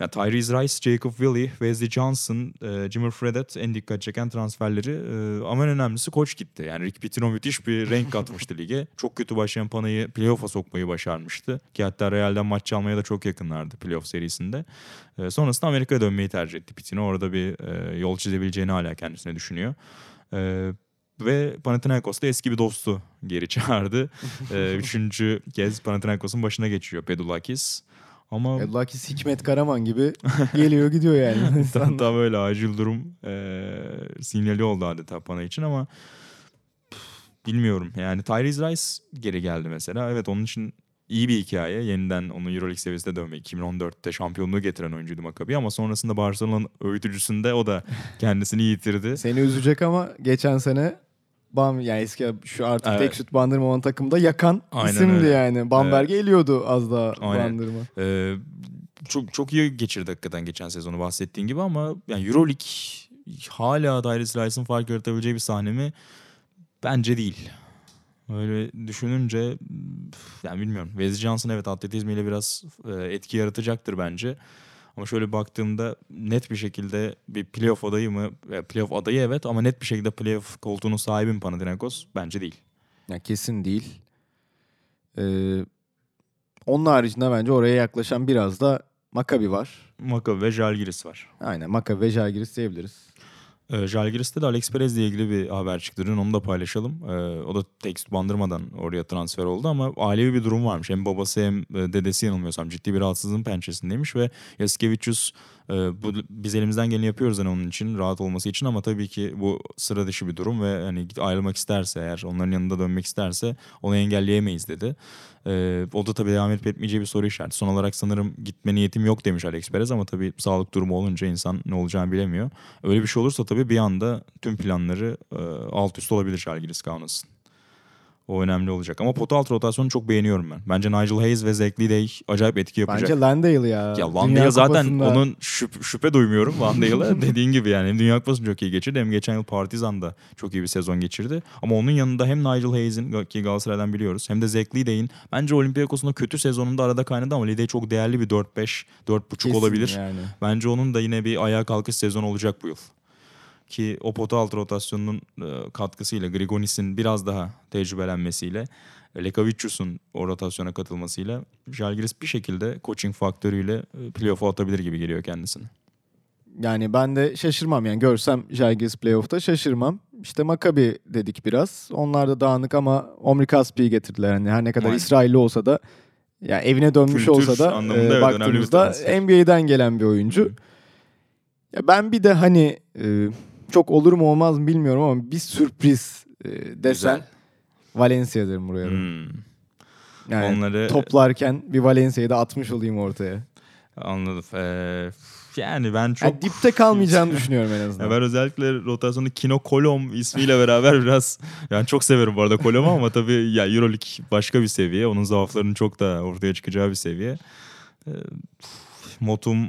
Ya Tyrese Rice, Jacob Willie, Wesley Johnson, e, Jimmer Fredette en dikkat çeken transferleri. E, ama en önemlisi koç gitti. Yani Rick Pitino müthiş bir renk katmıştı lige. Çok kötü başlayan Pana'yı playoff'a sokmayı başarmıştı. Ki hatta Real'den maç çalmaya da çok yakınlardı playoff serisinde. E, sonrasında Amerika'ya dönmeyi tercih etti Pitino. Orada bir e, yol çizebileceğini hala kendisine düşünüyor. E, ve Panathinaikos da eski bir dostu geri çağırdı. e, üçüncü kez Panathinaikos'un başına geçiyor Pedulakis. Ama Lakis Hikmet Karaman gibi geliyor gidiyor yani. tam, tam öyle acil durum e, sinyali oldu adeta Pana için ama bilmiyorum. Yani Tyrese Rice geri geldi mesela. Evet onun için iyi bir hikaye. Yeniden onun Euroleague seviyesinde dönmek. 2014'te şampiyonluğu getiren oyuncuydu Maccabi ama sonrasında Barcelona'nın öğütücüsünde o da kendisini yitirdi. Seni üzecek ama geçen sene Bam yani eski şu artık Evet. tek şut bandırma olan takımda yakan Aynen isimdi öyle. yani. Bamberg'e eliyordu az daha Aynen. bandırma. Ee, çok çok iyi geçirdi hakikaten geçen sezonu bahsettiğin gibi ama yani Euroleague hala Tyrese Rice'ın fark yaratabileceği bir sahne mi? Bence değil. Öyle düşününce yani bilmiyorum. Wesley Johnson evet atletizmiyle biraz e, etki yaratacaktır bence. Ama şöyle baktığımda net bir şekilde bir playoff adayı mı? Playoff adayı evet ama net bir şekilde playoff koltuğunun sahibi mi Panathinaikos? Bence değil. Ya kesin değil. Ee, onun haricinde bence oraya yaklaşan biraz da Maccabi var. Maccabi ve Žalgiris var. Aynen Maccabi ve Žalgiris diyebiliriz. Ee, Žalgiris'te de Alex Perez ile ilgili bir haber çıktı. Dün onu da paylaşalım. Ee, o da tekst bandırmadan oraya transfer oldu ama ailevi bir durum varmış. Hem babası hem e, dedesi yanılmıyorsam ciddi bir rahatsızlığın pençesindeymiş ve Yaskevicius e, bu, biz elimizden geleni yapıyoruz hani onun için rahat olması için ama tabii ki bu sıra dışı bir durum ve hani ayrılmak isterse eğer onların yanında dönmek isterse onu engelleyemeyiz dedi. Ee, o da tabii devam edip etmeyeceği bir soru işareti. Son olarak sanırım gitme niyetim yok demiş Alex Perez ama tabii sağlık durumu olunca insan ne olacağını bilemiyor. Öyle bir şey olursa tabii bir anda tüm planları e, alt üst olabilir Žalgiris Kaunas'ın. O önemli olacak. Ama pota alt rotasyonu çok beğeniyorum ben. Bence Nigel Hayes ve Zach Lidey acayip etki yapacak. Bence Landale ya. Ya Landale zaten Kupası'nda- onun şüp- şüphe duymuyorum Landale'a. Dediğin gibi yani hem Dünya Kupası'nı çok iyi geçirdi hem geçen yıl Partizan'da çok iyi bir sezon geçirdi. Ama onun yanında hem Nigel Hayes'in ki Galatasaray'dan biliyoruz hem de Zach Lidey'in bence Olympiakos'un kötü sezonunda arada kaynadı ama Lidey çok değerli bir 4-5, 4.5 Kesin olabilir. Yani. Bence onun da yine bir ayağa kalkış sezonu olacak bu yıl. Ki o pota altı rotasyonunun e, katkısıyla Grigonis'in biraz daha tecrübelenmesiyle Lekavicius'un o rotasyona katılmasıyla Žalgiris bir şekilde coaching faktörüyle e, playoff'a atabilir gibi geliyor kendisini. Yani ben de şaşırmam yani görsem Žalgiris playoff'ta şaşırmam. İşte Maccabi dedik biraz. Onlar da dağınık ama Omri Kaspi'yi getirdiler. Yani her ne kadar. İsrailli olsa da ya evine dönmüş Kültür olsa da e, evet, baktığımızda. NBA'den gelen bir oyuncu. Ya ben bir de hani e, çok olur mu olmaz mı bilmiyorum ama bir sürpriz e, desen Güzel. Valencia derim buraya. Hmm. Yani Onları toplarken bir Valencia'yı da atmış olayım ortaya. anladım. Ee, Yani ben çok... Yani dipte kalmayacağını düşünüyorum en azından. ben özellikle rotasyonu Kino Kolom ismiyle beraber biraz yani çok severim bu arada Kolom'u ama tabii ya Euroleague başka bir seviye. Onun zaaflarının çok da ortaya çıkacağı bir seviye. Ee, Motum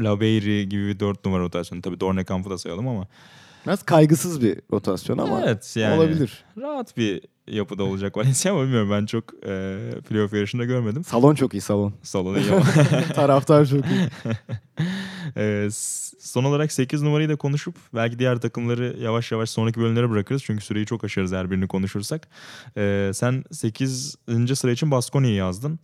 Labeyri gibi bir dört numara rotasyonu. Tabii Dornekamp'ı da sayalım ama. Biraz kaygısız bir rotasyon ama evet yani. olabilir. Rahat bir yapıda olacak Valencia ama bilmiyorum ben çok e, playoff yarışında görmedim. Salon çok iyi salon. Salonu iyi ama. Taraftar çok iyi. S- son olarak 8 numarayı da konuşup belki diğer takımları yavaş yavaş sonraki bölümlere bırakırız. Çünkü süreyi çok aşarız her birini konuşursak. Ee, sen 8. sıra için Baskonya'yı yazdın.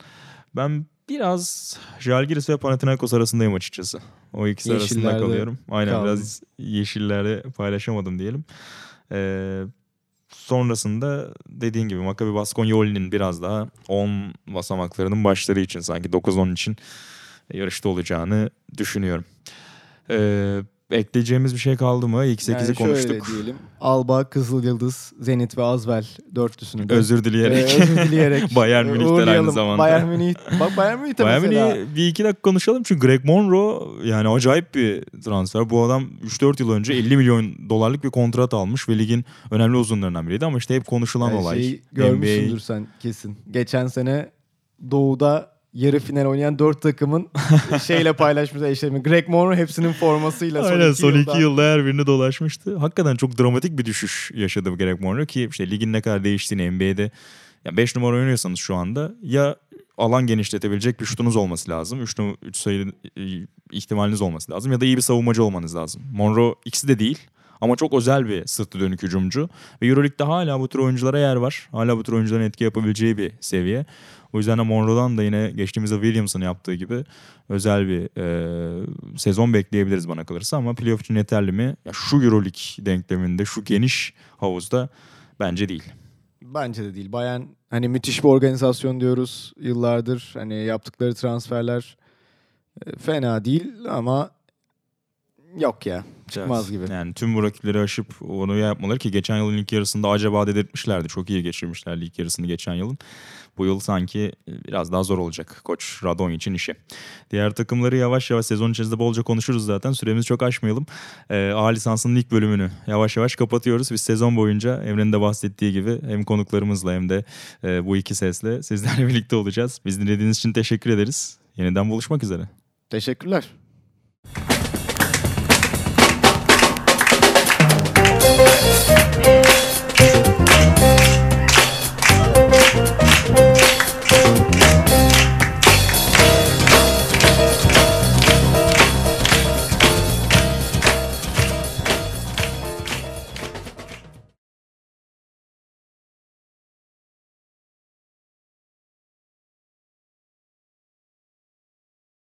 Ben biraz Jalgiris ve Panathinaikos arasındayım açıkçası. O ikisi arasında kalıyorum. Aynen kaldın. biraz yeşillerde paylaşamadım diyelim. Ee, sonrasında dediğin gibi Maccabi Baskonya Oli'nin biraz daha 10 basamaklarının başları için sanki 9-10 için yarışta olacağını düşünüyorum. Ee, ekleyeceğimiz bir şey kaldı mı? İlk 8'i Yani konuştuk. diyelim. Alba, Kızıl Yıldız, Zenit ve Azvel dörtlüsünü. Özür dileyerek. Ee, özür dileyerek. Bayern Münih'ten aynı zamanda. Bayern Münih. Bak Bayern Münih'te Bayern mesela. Münih'i bir iki dakika konuşalım çünkü Greg Monroe yani acayip bir transfer. Bu adam 3-4 yıl önce 50 milyon dolarlık bir kontrat almış ve ligin önemli uzunlarından biriydi ama işte hep konuşulan Yani olay. şeyi görmüşsündür NBA sen kesin. Geçen sene Doğu'da yarı final oynayan dört takımın şeyle paylaşmışlar eşlerini. Greg Monroe hepsinin formasıyla son Aynen iki son yılda. iki yılda her birini dolaşmıştı. Hakikaten çok dramatik bir düşüş yaşadı Greg Monroe ki işte ligin ne kadar değiştiğini NBA'de 5 numara oynuyorsanız şu anda ya alan genişletebilecek bir şutunuz olması lazım. 3 üç sayı e, ihtimaliniz olması lazım ya da iyi bir savunmacı olmanız lazım. Monroe ikisi de değil ama çok özel bir sırtı dönük hücumcu. Ve Euroleague'de hala bu tür oyunculara yer var. Hala bu tür oyuncuların etki yapabileceği bir seviye. O yüzden de Monroe'dan da yine geçtiğimizde Williams'ın yaptığı gibi özel bir e, sezon bekleyebiliriz bana kalırsa. Ama playoff için yeterli mi? Ya şu Euroleague denkleminde, şu geniş havuzda bence değil. Bence de değil. Bayern hani müthiş bir organizasyon diyoruz yıllardır. Hani yaptıkları transferler e, fena değil ama yok ya. Çıkmaz gibi. Yani tüm bu rakipleri aşıp onu yapmaları ki geçen yılın ilk yarısında acaba dedirtmişlerdi. Çok iyi geçirmişlerdi ilk yarısını geçen yılın. Bu yıl sanki biraz daha zor olacak Koç Radon için işi. Diğer takımları yavaş yavaş sezon içerisinde bolca konuşuruz zaten. Süremizi çok aşmayalım. Ee, A lisansının ilk bölümünü yavaş yavaş kapatıyoruz. Biz sezon boyunca Emre'nin de bahsettiği gibi hem konuklarımızla hem de e, bu iki sesle sizlerle birlikte olacağız. Biz dinlediğiniz için teşekkür ederiz. Yeniden buluşmak üzere. Teşekkürler.